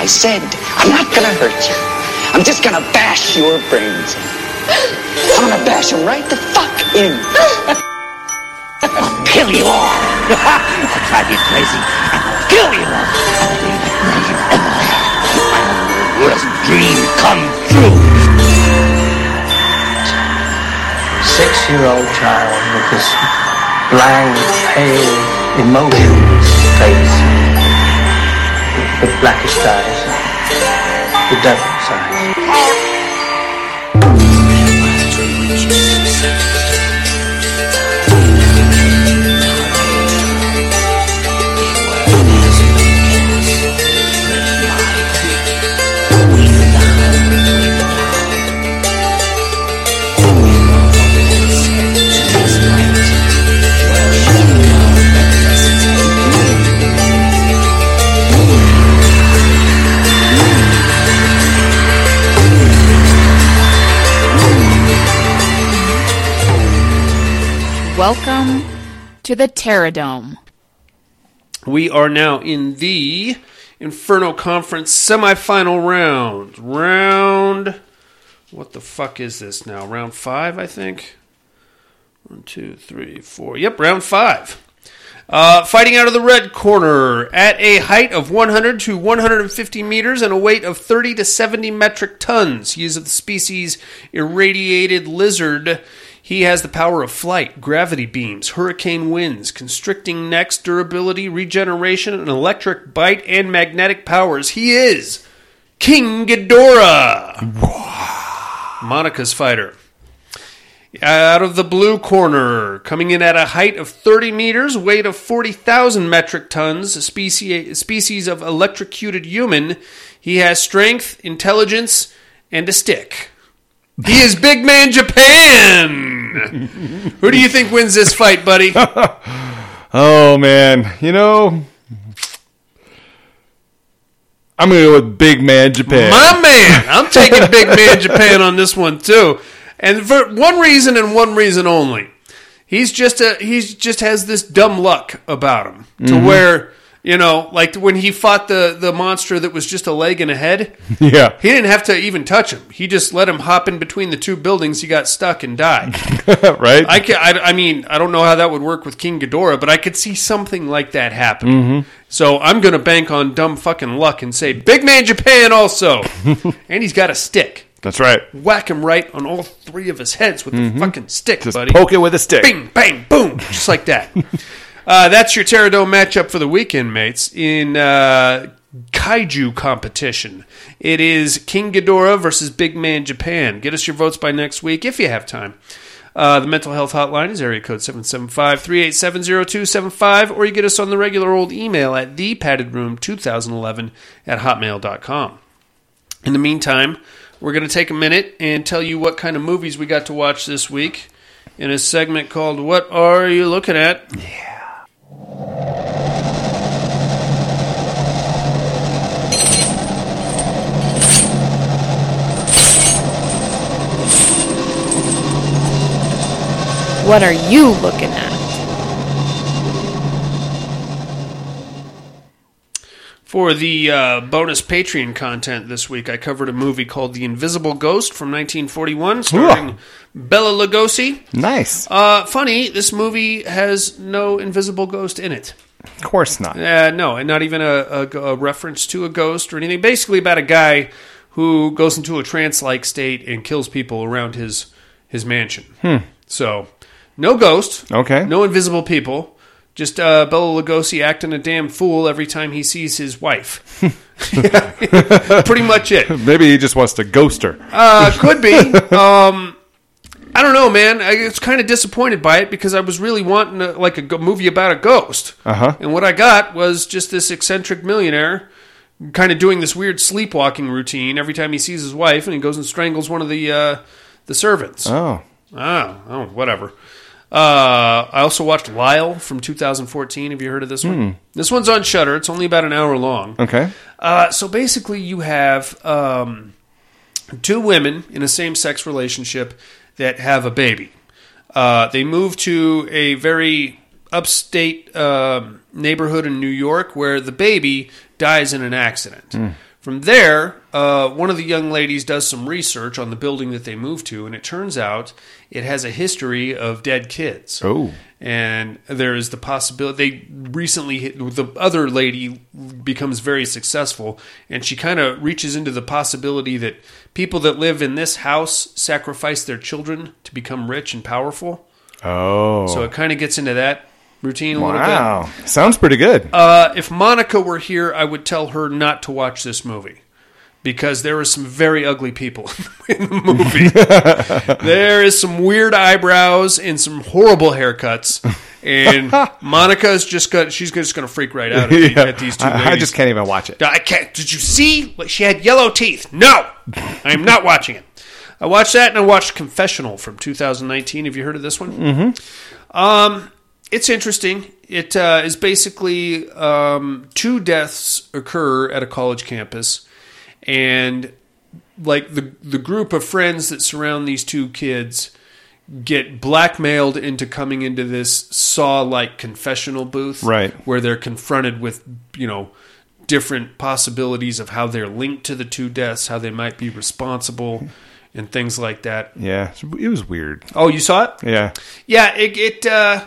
I said, I'm not gonna hurt you. I'm just gonna bash your brains in. I'm gonna bash them right the fuck in. I'll kill you all. I'll drive you crazy. I'll kill you all. My worst dream come true. six-year-old child with this blank, pale, emotionless face, with blackish eyes, the devil's Welcome to the Terradome. We are now in the Inferno Conference semifinal round. Round. What the fuck is this now? Round five, I think. One, two, three, four. Yep, round five. Uh, fighting out of the red corner at a height of 100 to 150 meters and a weight of 30 to 70 metric tons. He is of the species irradiated lizard. He has the power of flight, gravity beams, hurricane winds, constricting necks, durability, regeneration, an electric bite, and magnetic powers. He is King Ghidorah, Monica's fighter. Out of the blue corner, coming in at a height of 30 meters, weight of 40,000 metric tons, a species, species of electrocuted human. He has strength, intelligence, and a stick. He is Big Man Japan! Who do you think wins this fight, buddy? Oh man, you know, I'm gonna go with Big Man Japan. My man! I'm taking Big Man Japan on this one, too. And for one reason and one reason only. He's just a he's just has this dumb luck about him to Mhm. where you know, like when he fought the the monster that was just a leg and a head. Yeah. He didn't have to even touch him. He just let him hop in between the two buildings. He got stuck and died. right? I, can, I, I mean, I don't know how that would work with King Ghidorah, but I could see something like that happen. Mhm. So I'm going to bank on dumb fucking luck and say Big Man Japan also, and he's got a stick. That's right. Whack him right on all three of his heads with Mhm. the fucking stick, Just buddy. poke it with a stick. Bing, bang, boom, just like that. Uh, that's your Terradome matchup for the weekend, mates. In uh, kaiju competition, it is King Ghidorah versus Big Man Japan. Get us your votes by next week if you have time. Uh, the mental health hotline is area code 775-387-0275, or you get us on the regular old email at thepaddedroom2011 at hotmail.com. In the meantime, we're going to take a minute and tell you what kind of movies we got to watch this week in a segment called What Are You Looking At? Yeah. What are you looking at? For the uh, bonus Patreon content this week, I covered a movie called The Invisible Ghost from 1941, starring Bela Lugosi. Nice. Uh, funny, this movie has no invisible ghost in it. Of course not. Uh, no, and not even a, a, a reference to a ghost or anything. Basically, about a guy who goes into a trance-like state and kills people around his his mansion. Hmm. So, no ghost. Okay. No invisible people. Just uh, Bela Lugosi acting a damn fool every time he sees his wife. Pretty much it. Maybe he just wants to ghost her. Uh, could be. Um, I don't know, man. I was kind of disappointed by it because I was really wanting a, like a movie about a ghost, Uh-huh. and what I got was just this eccentric millionaire kind of doing this weird sleepwalking routine every time he sees his wife, and he goes and strangles one of the uh, the servants. Oh. Oh, oh, whatever. Uh, I also watched Lyle from 2014. Have you heard of this one? Hmm. This one's on Shudder. It's only about an hour long. Okay. Uh, so basically, you have um, two women in a same sex relationship that have a baby. Uh, they move to a very upstate um, neighborhood in New York where the baby dies in an accident. From there, uh, one of the young ladies does some research on the building that they moved to, and it turns out it has a history of dead kids. Oh. And there is the possibility they recently hit, the other lady becomes very successful, and she kind of reaches into the possibility that people that live in this house sacrifice their children to become rich and powerful. Oh. So it kind of gets into that routine a little bit. wow. Sounds pretty good. Uh, if Monica were here, I would tell her not to watch this movie because there are some very ugly people in the movie. there is some weird eyebrows and some horrible haircuts, and Monica's just got she's just going to freak right out at, Yeah. these two I, ladies. I just can't even watch it. I can't. Did you see? She had yellow teeth. No, I am not watching it. I watched that, and I watched Confessional from 2019. Have you heard of this one? Mm-hmm. Um, it's interesting. It uh, is basically um, two deaths occur at a college campus, and like the the group of friends that surround these two kids get blackmailed into coming into this saw like confessional booth Right. where they're confronted with you know different possibilities of how they're linked to the two deaths how they might be responsible and things like that Yeah. It was weird. oh you saw it Yeah. yeah, it it uh,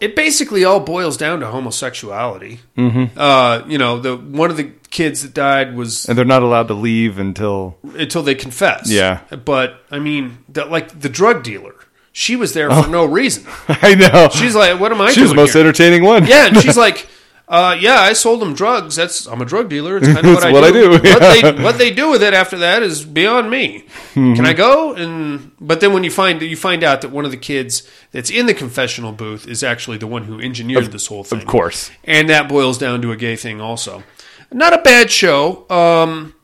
it basically all boils down to homosexuality. Mhm. Uh, you know, the one of the kids that died was And they're not allowed to leave until. until they confess. Yeah. but I mean, the, like the drug dealer, she was there Oh. for no reason. I know. She's like, "What am I?" She's the most here?" entertaining one. Yeah, and she's like. Uh, yeah, I sold them drugs. That's I'm a drug dealer. It's kind of what, I, what I do. do, What yeah. they what they do with it after that is beyond me. Mhm. Can I go? And but then when you find you find out that one of the kids that's in the confessional booth is actually the one who engineered Of- this whole thing. Of course. and that boils down to a gay thing also. Not a bad show. Um,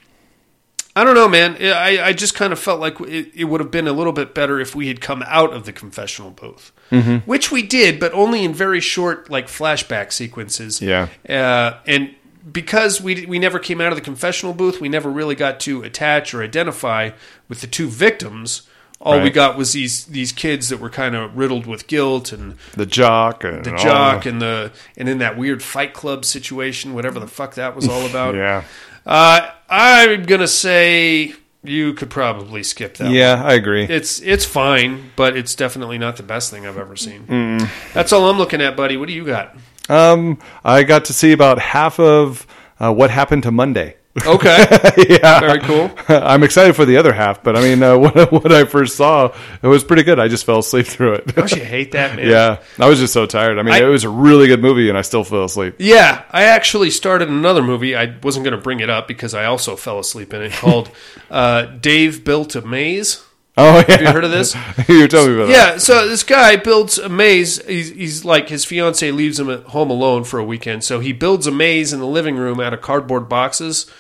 I don't know, man. I, I just kind of felt like it, it would have been a little bit better if we had come out of the confessional booth, Mhm. which we did, but only in very short, like flashback sequences. Yeah. Uh, and because we we never came out of the confessional booth, we never really got to attach or identify with the two victims. All we got was these these kids that were kind of riddled with guilt and The jock and the jock the- and the and in that weird fight club situation, whatever the fuck that was all about. Yeah. Uh, I'm gonna say you could probably skip that. Yeah, one. I agree. It's it's fine, but it's definitely not the best thing I've ever seen. Mm. That's all I'm looking at, buddy. What do you got? Um, I got to see about half of uh, what happened to Monday. Okay. yeah, Very cool. I'm excited for the other half, but I mean, uh, what, what I first saw, it was pretty good. I just fell asleep through it. Don't you hate that, man? yeah, I was just so tired. I mean, I- it was a really good movie, and I still fell asleep. Yeah, I actually started another movie. I wasn't going to bring it up because I also fell asleep in it. Called uh, Dave Built a Maze. Oh, yeah. Have you heard of this? you told me about that. Yeah, so this guy builds a maze. He's, he's like his fiance leaves him at home alone for a weekend, so he builds a maze in the living room out of cardboard boxes,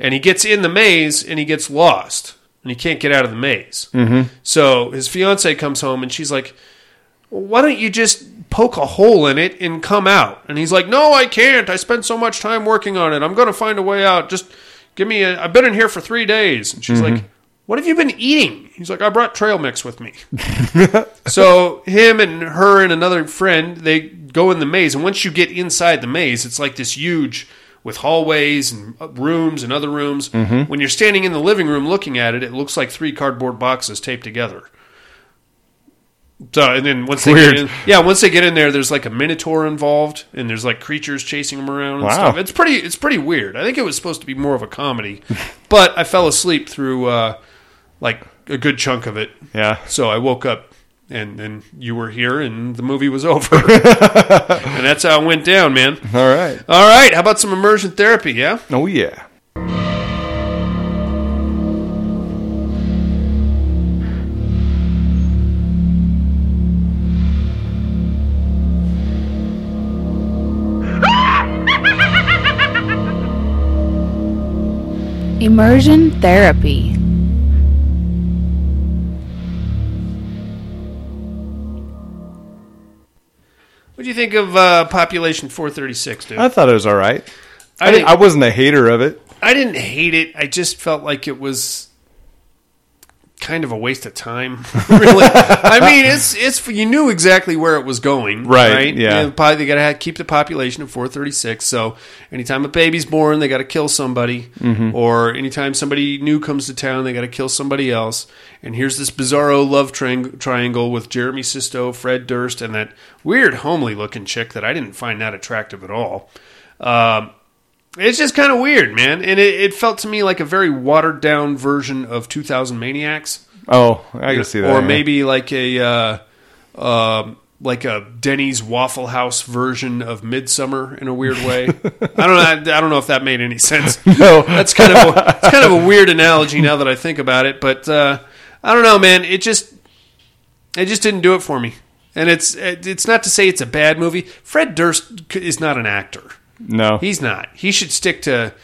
and he gets in the maze and he gets lost and he can't get out of the maze. Mhm. So his fiance comes home and she's like, well, "Why don't you just poke a hole in it and come out?" And he's like, "No, I can't. I spent so much time working on it. I'm going to find a way out. Just give me a. I've been in here for three days." And she's Mhm. like, what have you been eating? He's like, I brought trail mix with me. so him and her and another friend, they go in the maze, and once you get inside the maze, it's like this huge with hallways and rooms and other rooms. Mhm. When you're standing in the living room looking at it, it looks like three cardboard boxes taped together. So and then once they Weird. get in, yeah, once they get in there, there's like a minotaur involved, and there's like creatures chasing them around and Wow. stuff. It's pretty, it's pretty weird. I think it was supposed to be more of a comedy, but I fell asleep through uh, like a good chunk of it. Yeah. So I woke up, and then you were here, and the movie was over, and that's how it went down, man. All right. All right. How about some immersion therapy? Yeah. Oh yeah. Immersion therapy. Do you think of uh, Population 436, dude? I thought it was all right. I I, didn't, I wasn't a hater of it. I didn't hate it. I just felt like it was kind of a waste of time. really, I mean, it's it's you knew exactly where it was going, Right, Right? yeah. Know, probably they got to have, keep the population at 436. So anytime a baby's born, they got to kill somebody, Mhm. or anytime somebody new comes to town, they got to kill somebody else. And here's this bizarro love triang- triangle with Jeremy Sisto, Fred Durst, and that weird homely looking chick that I didn't find that attractive at all. Um, it's just kind of weird, man, and it, it felt to me like a very watered down version of 2000 Maniacs. Oh, I can see that. Or yeah. maybe like a uh, um like a Denny's Waffle House version of Midsummer in a weird way. I don't know. I, I don't know if that made any sense. No. that's kind of a, it's kind of a weird analogy now that I think about it. But uh, I don't know, man. It just it just didn't do it for me. And it's it's not to say it's a bad movie. Fred Durst is not an actor. No. He's not. He should stick to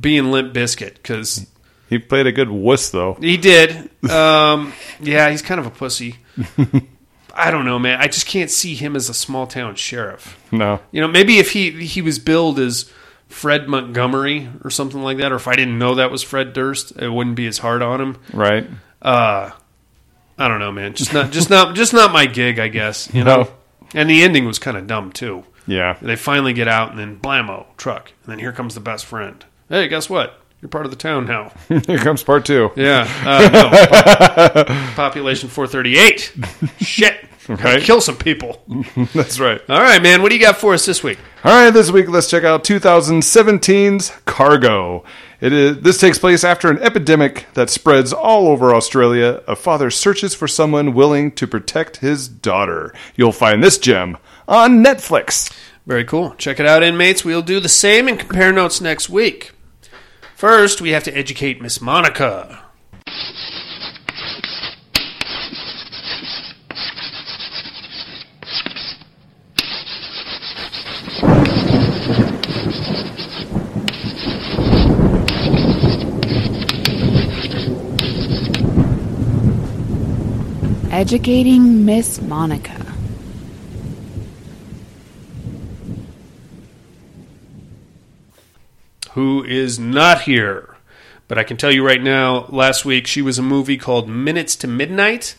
being Limp Bizkit because He played a good wuss though. he did. Um, yeah, he's kind of a pussy. I don't know, man. I just can't see him as a small town sheriff. No. You know, maybe if he he was billed as Fred Montgomery or something like that, or if I didn't know that was Fred Durst, it wouldn't be as hard on him. Right. Uh, I don't know, man. Just not, just not, just not my gig, I guess. You know. And the ending was kind of dumb too. Yeah. They finally get out, and then blammo truck, and then here comes the best friend. Hey, guess what? You're part of the town now. Here comes part two. Yeah. Uh, no. Population 438. Shit. Kill some people. That's right. All right, man. What do you got for us this week? All right, this week let's check out 2017's Cargo. It is this takes place after an epidemic that spreads all over Australia. A father searches for someone willing to protect his daughter. You'll find this gem on Netflix. Very cool. Check it out, inmates. We'll do the same and compare notes next week. First, we have to educate Miss Monica. Educating Miss Monica. Who is not here. But I can tell you right now, last week she was a movie called Minutes to Midnight,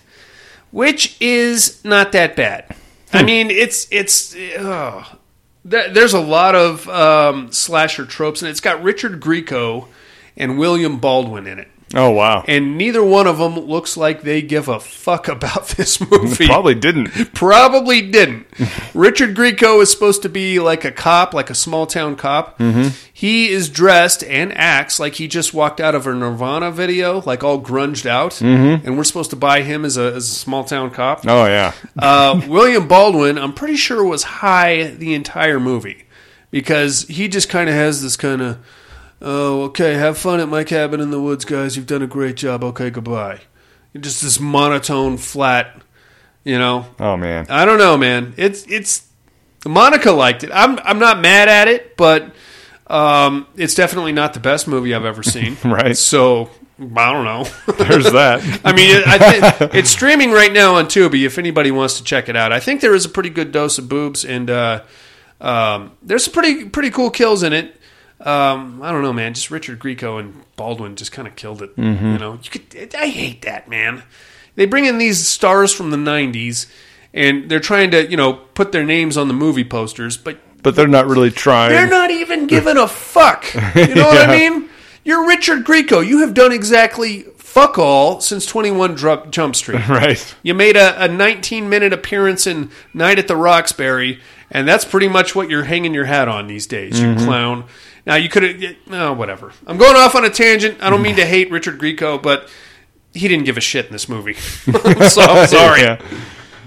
which is not that bad. I mean, it's it's oh, there, there's a lot of um, slasher tropes, and it's got Richard Grieco and William Baldwin in it. Oh wow! And neither one of them looks like they give a fuck about this movie. Probably didn't. Probably didn't. Richard Grieco is supposed to be like a cop, like a small town cop. Mhm. He is dressed and acts like he just walked out of a Nirvana video, like all grunged out. Mhm. And we're supposed to buy him as a, as a small town cop. Oh yeah. Uh, William Baldwin, I'm pretty sure was high the entire movie because he just kind of has this kind of, oh, okay, have fun at my cabin in the woods, guys. You've done a great job. Okay, goodbye. Just this monotone, flat, you know. Oh man. I don't know, man. It's it's Monica liked it. I'm I'm not mad at it, but um, it's definitely not the best movie I've ever seen. Right. So I don't know. There's that. I mean, it, I think it's streaming right now on Tubi. If anybody wants to check it out, I think there is a pretty good dose of boobs, and uh, um, there's some pretty pretty cool kills in it. Um, I don't know, man. Just Richard Grieco and Baldwin just kind of killed it. Mhm. You know, you could. I hate that, man. They bring in these stars from the '90s, and they're trying to, you know, put their names on the movie posters, but But they're not really trying. they're not even giving a fuck. You know what I mean? You're Richard Grieco. You have done exactly fuck all since 21 Dru- Jump Street. Right. You made a, a 19 minute appearance in Night at the Roxbury, and that's pretty much what you're hanging your hat on these days, you Mhm. clown. Now, you could have, oh, whatever. I'm going off on a tangent. I don't mean to mm. hate Richard Grieco, but he didn't give a shit in this movie. so I'm sorry. Yeah.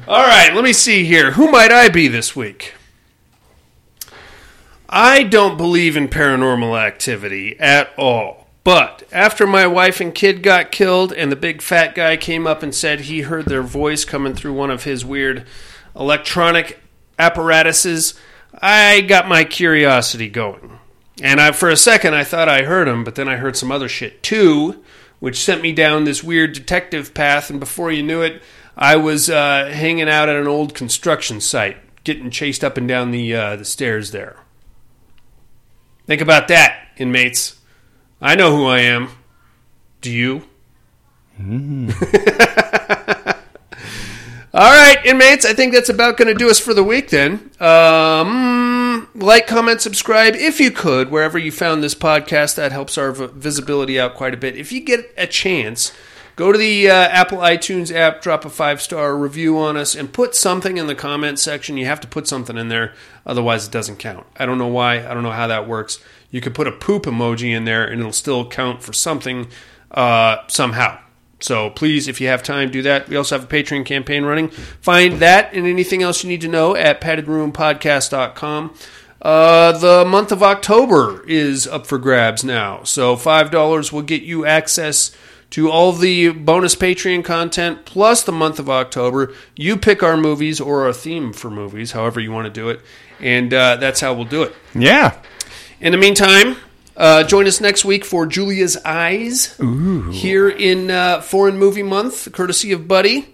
All right, let me see here. Who might I be this week? I don't believe in paranormal activity at all. But after my wife and kid got killed and the big fat guy came up and said he heard their voice coming through one of his weird electronic apparatuses, I got my curiosity going. And I, for a second, I thought I heard him, but then I heard some other shit too, which sent me down this weird detective path. And before you knew it, I was uh, hanging out at an old construction site, getting chased up and down the uh, the stairs there. Think about that, inmates. I know who I am. Do you? All right, inmates. I think that's about going to do us for the week. Then, um, like, comment, subscribe if you could wherever you found this podcast. That helps our visibility out quite a bit. If you get a chance, go to the uh, Apple iTunes app, drop a five star review on us, and put something in the comment section. You have to put something in there, otherwise it doesn't count. I don't know why. I don't know how that works. You could put a poop emoji in there, and it'll still count for something uh, somehow. So please, if you have time, do that. We also have a Patreon campaign running. Find that and anything else you need to know at paddedroompodcast.com. Uh, the month of October is up for grabs now. So $5 will get you access to all the bonus Patreon content plus the month of October. You pick our movies or our theme for movies, however you want to do it. And uh, that's how we'll do it. Yeah. In the meantime, uh, join us next week for Julia's Eyes Ooh. here in uh, Foreign Movie Month, courtesy of Buddy.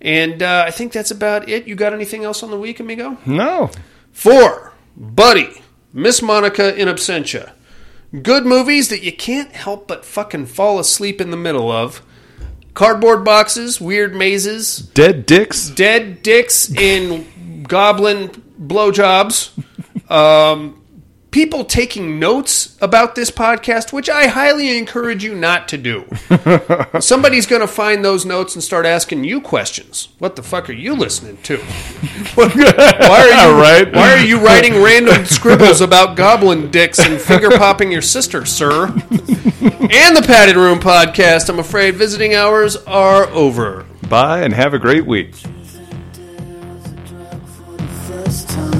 And uh, I think that's about it. You got anything else on the week, amigo? No. For Buddy, Miss Monica in Absentia. Good movies that you can't help but fucking fall asleep in the middle of. Cardboard boxes, weird mazes, Dead dicks. dead dicks in goblin blowjobs. Um, people taking notes about this podcast, which I highly encourage you not to do. Somebody's going to find those notes and start asking you questions. What the fuck are you listening to? Why are you Right. Why are you writing random scribbles about goblin dicks and finger popping your sister, sir? and the Padded Room podcast. I'm afraid visiting hours are over. Bye and have a great week. time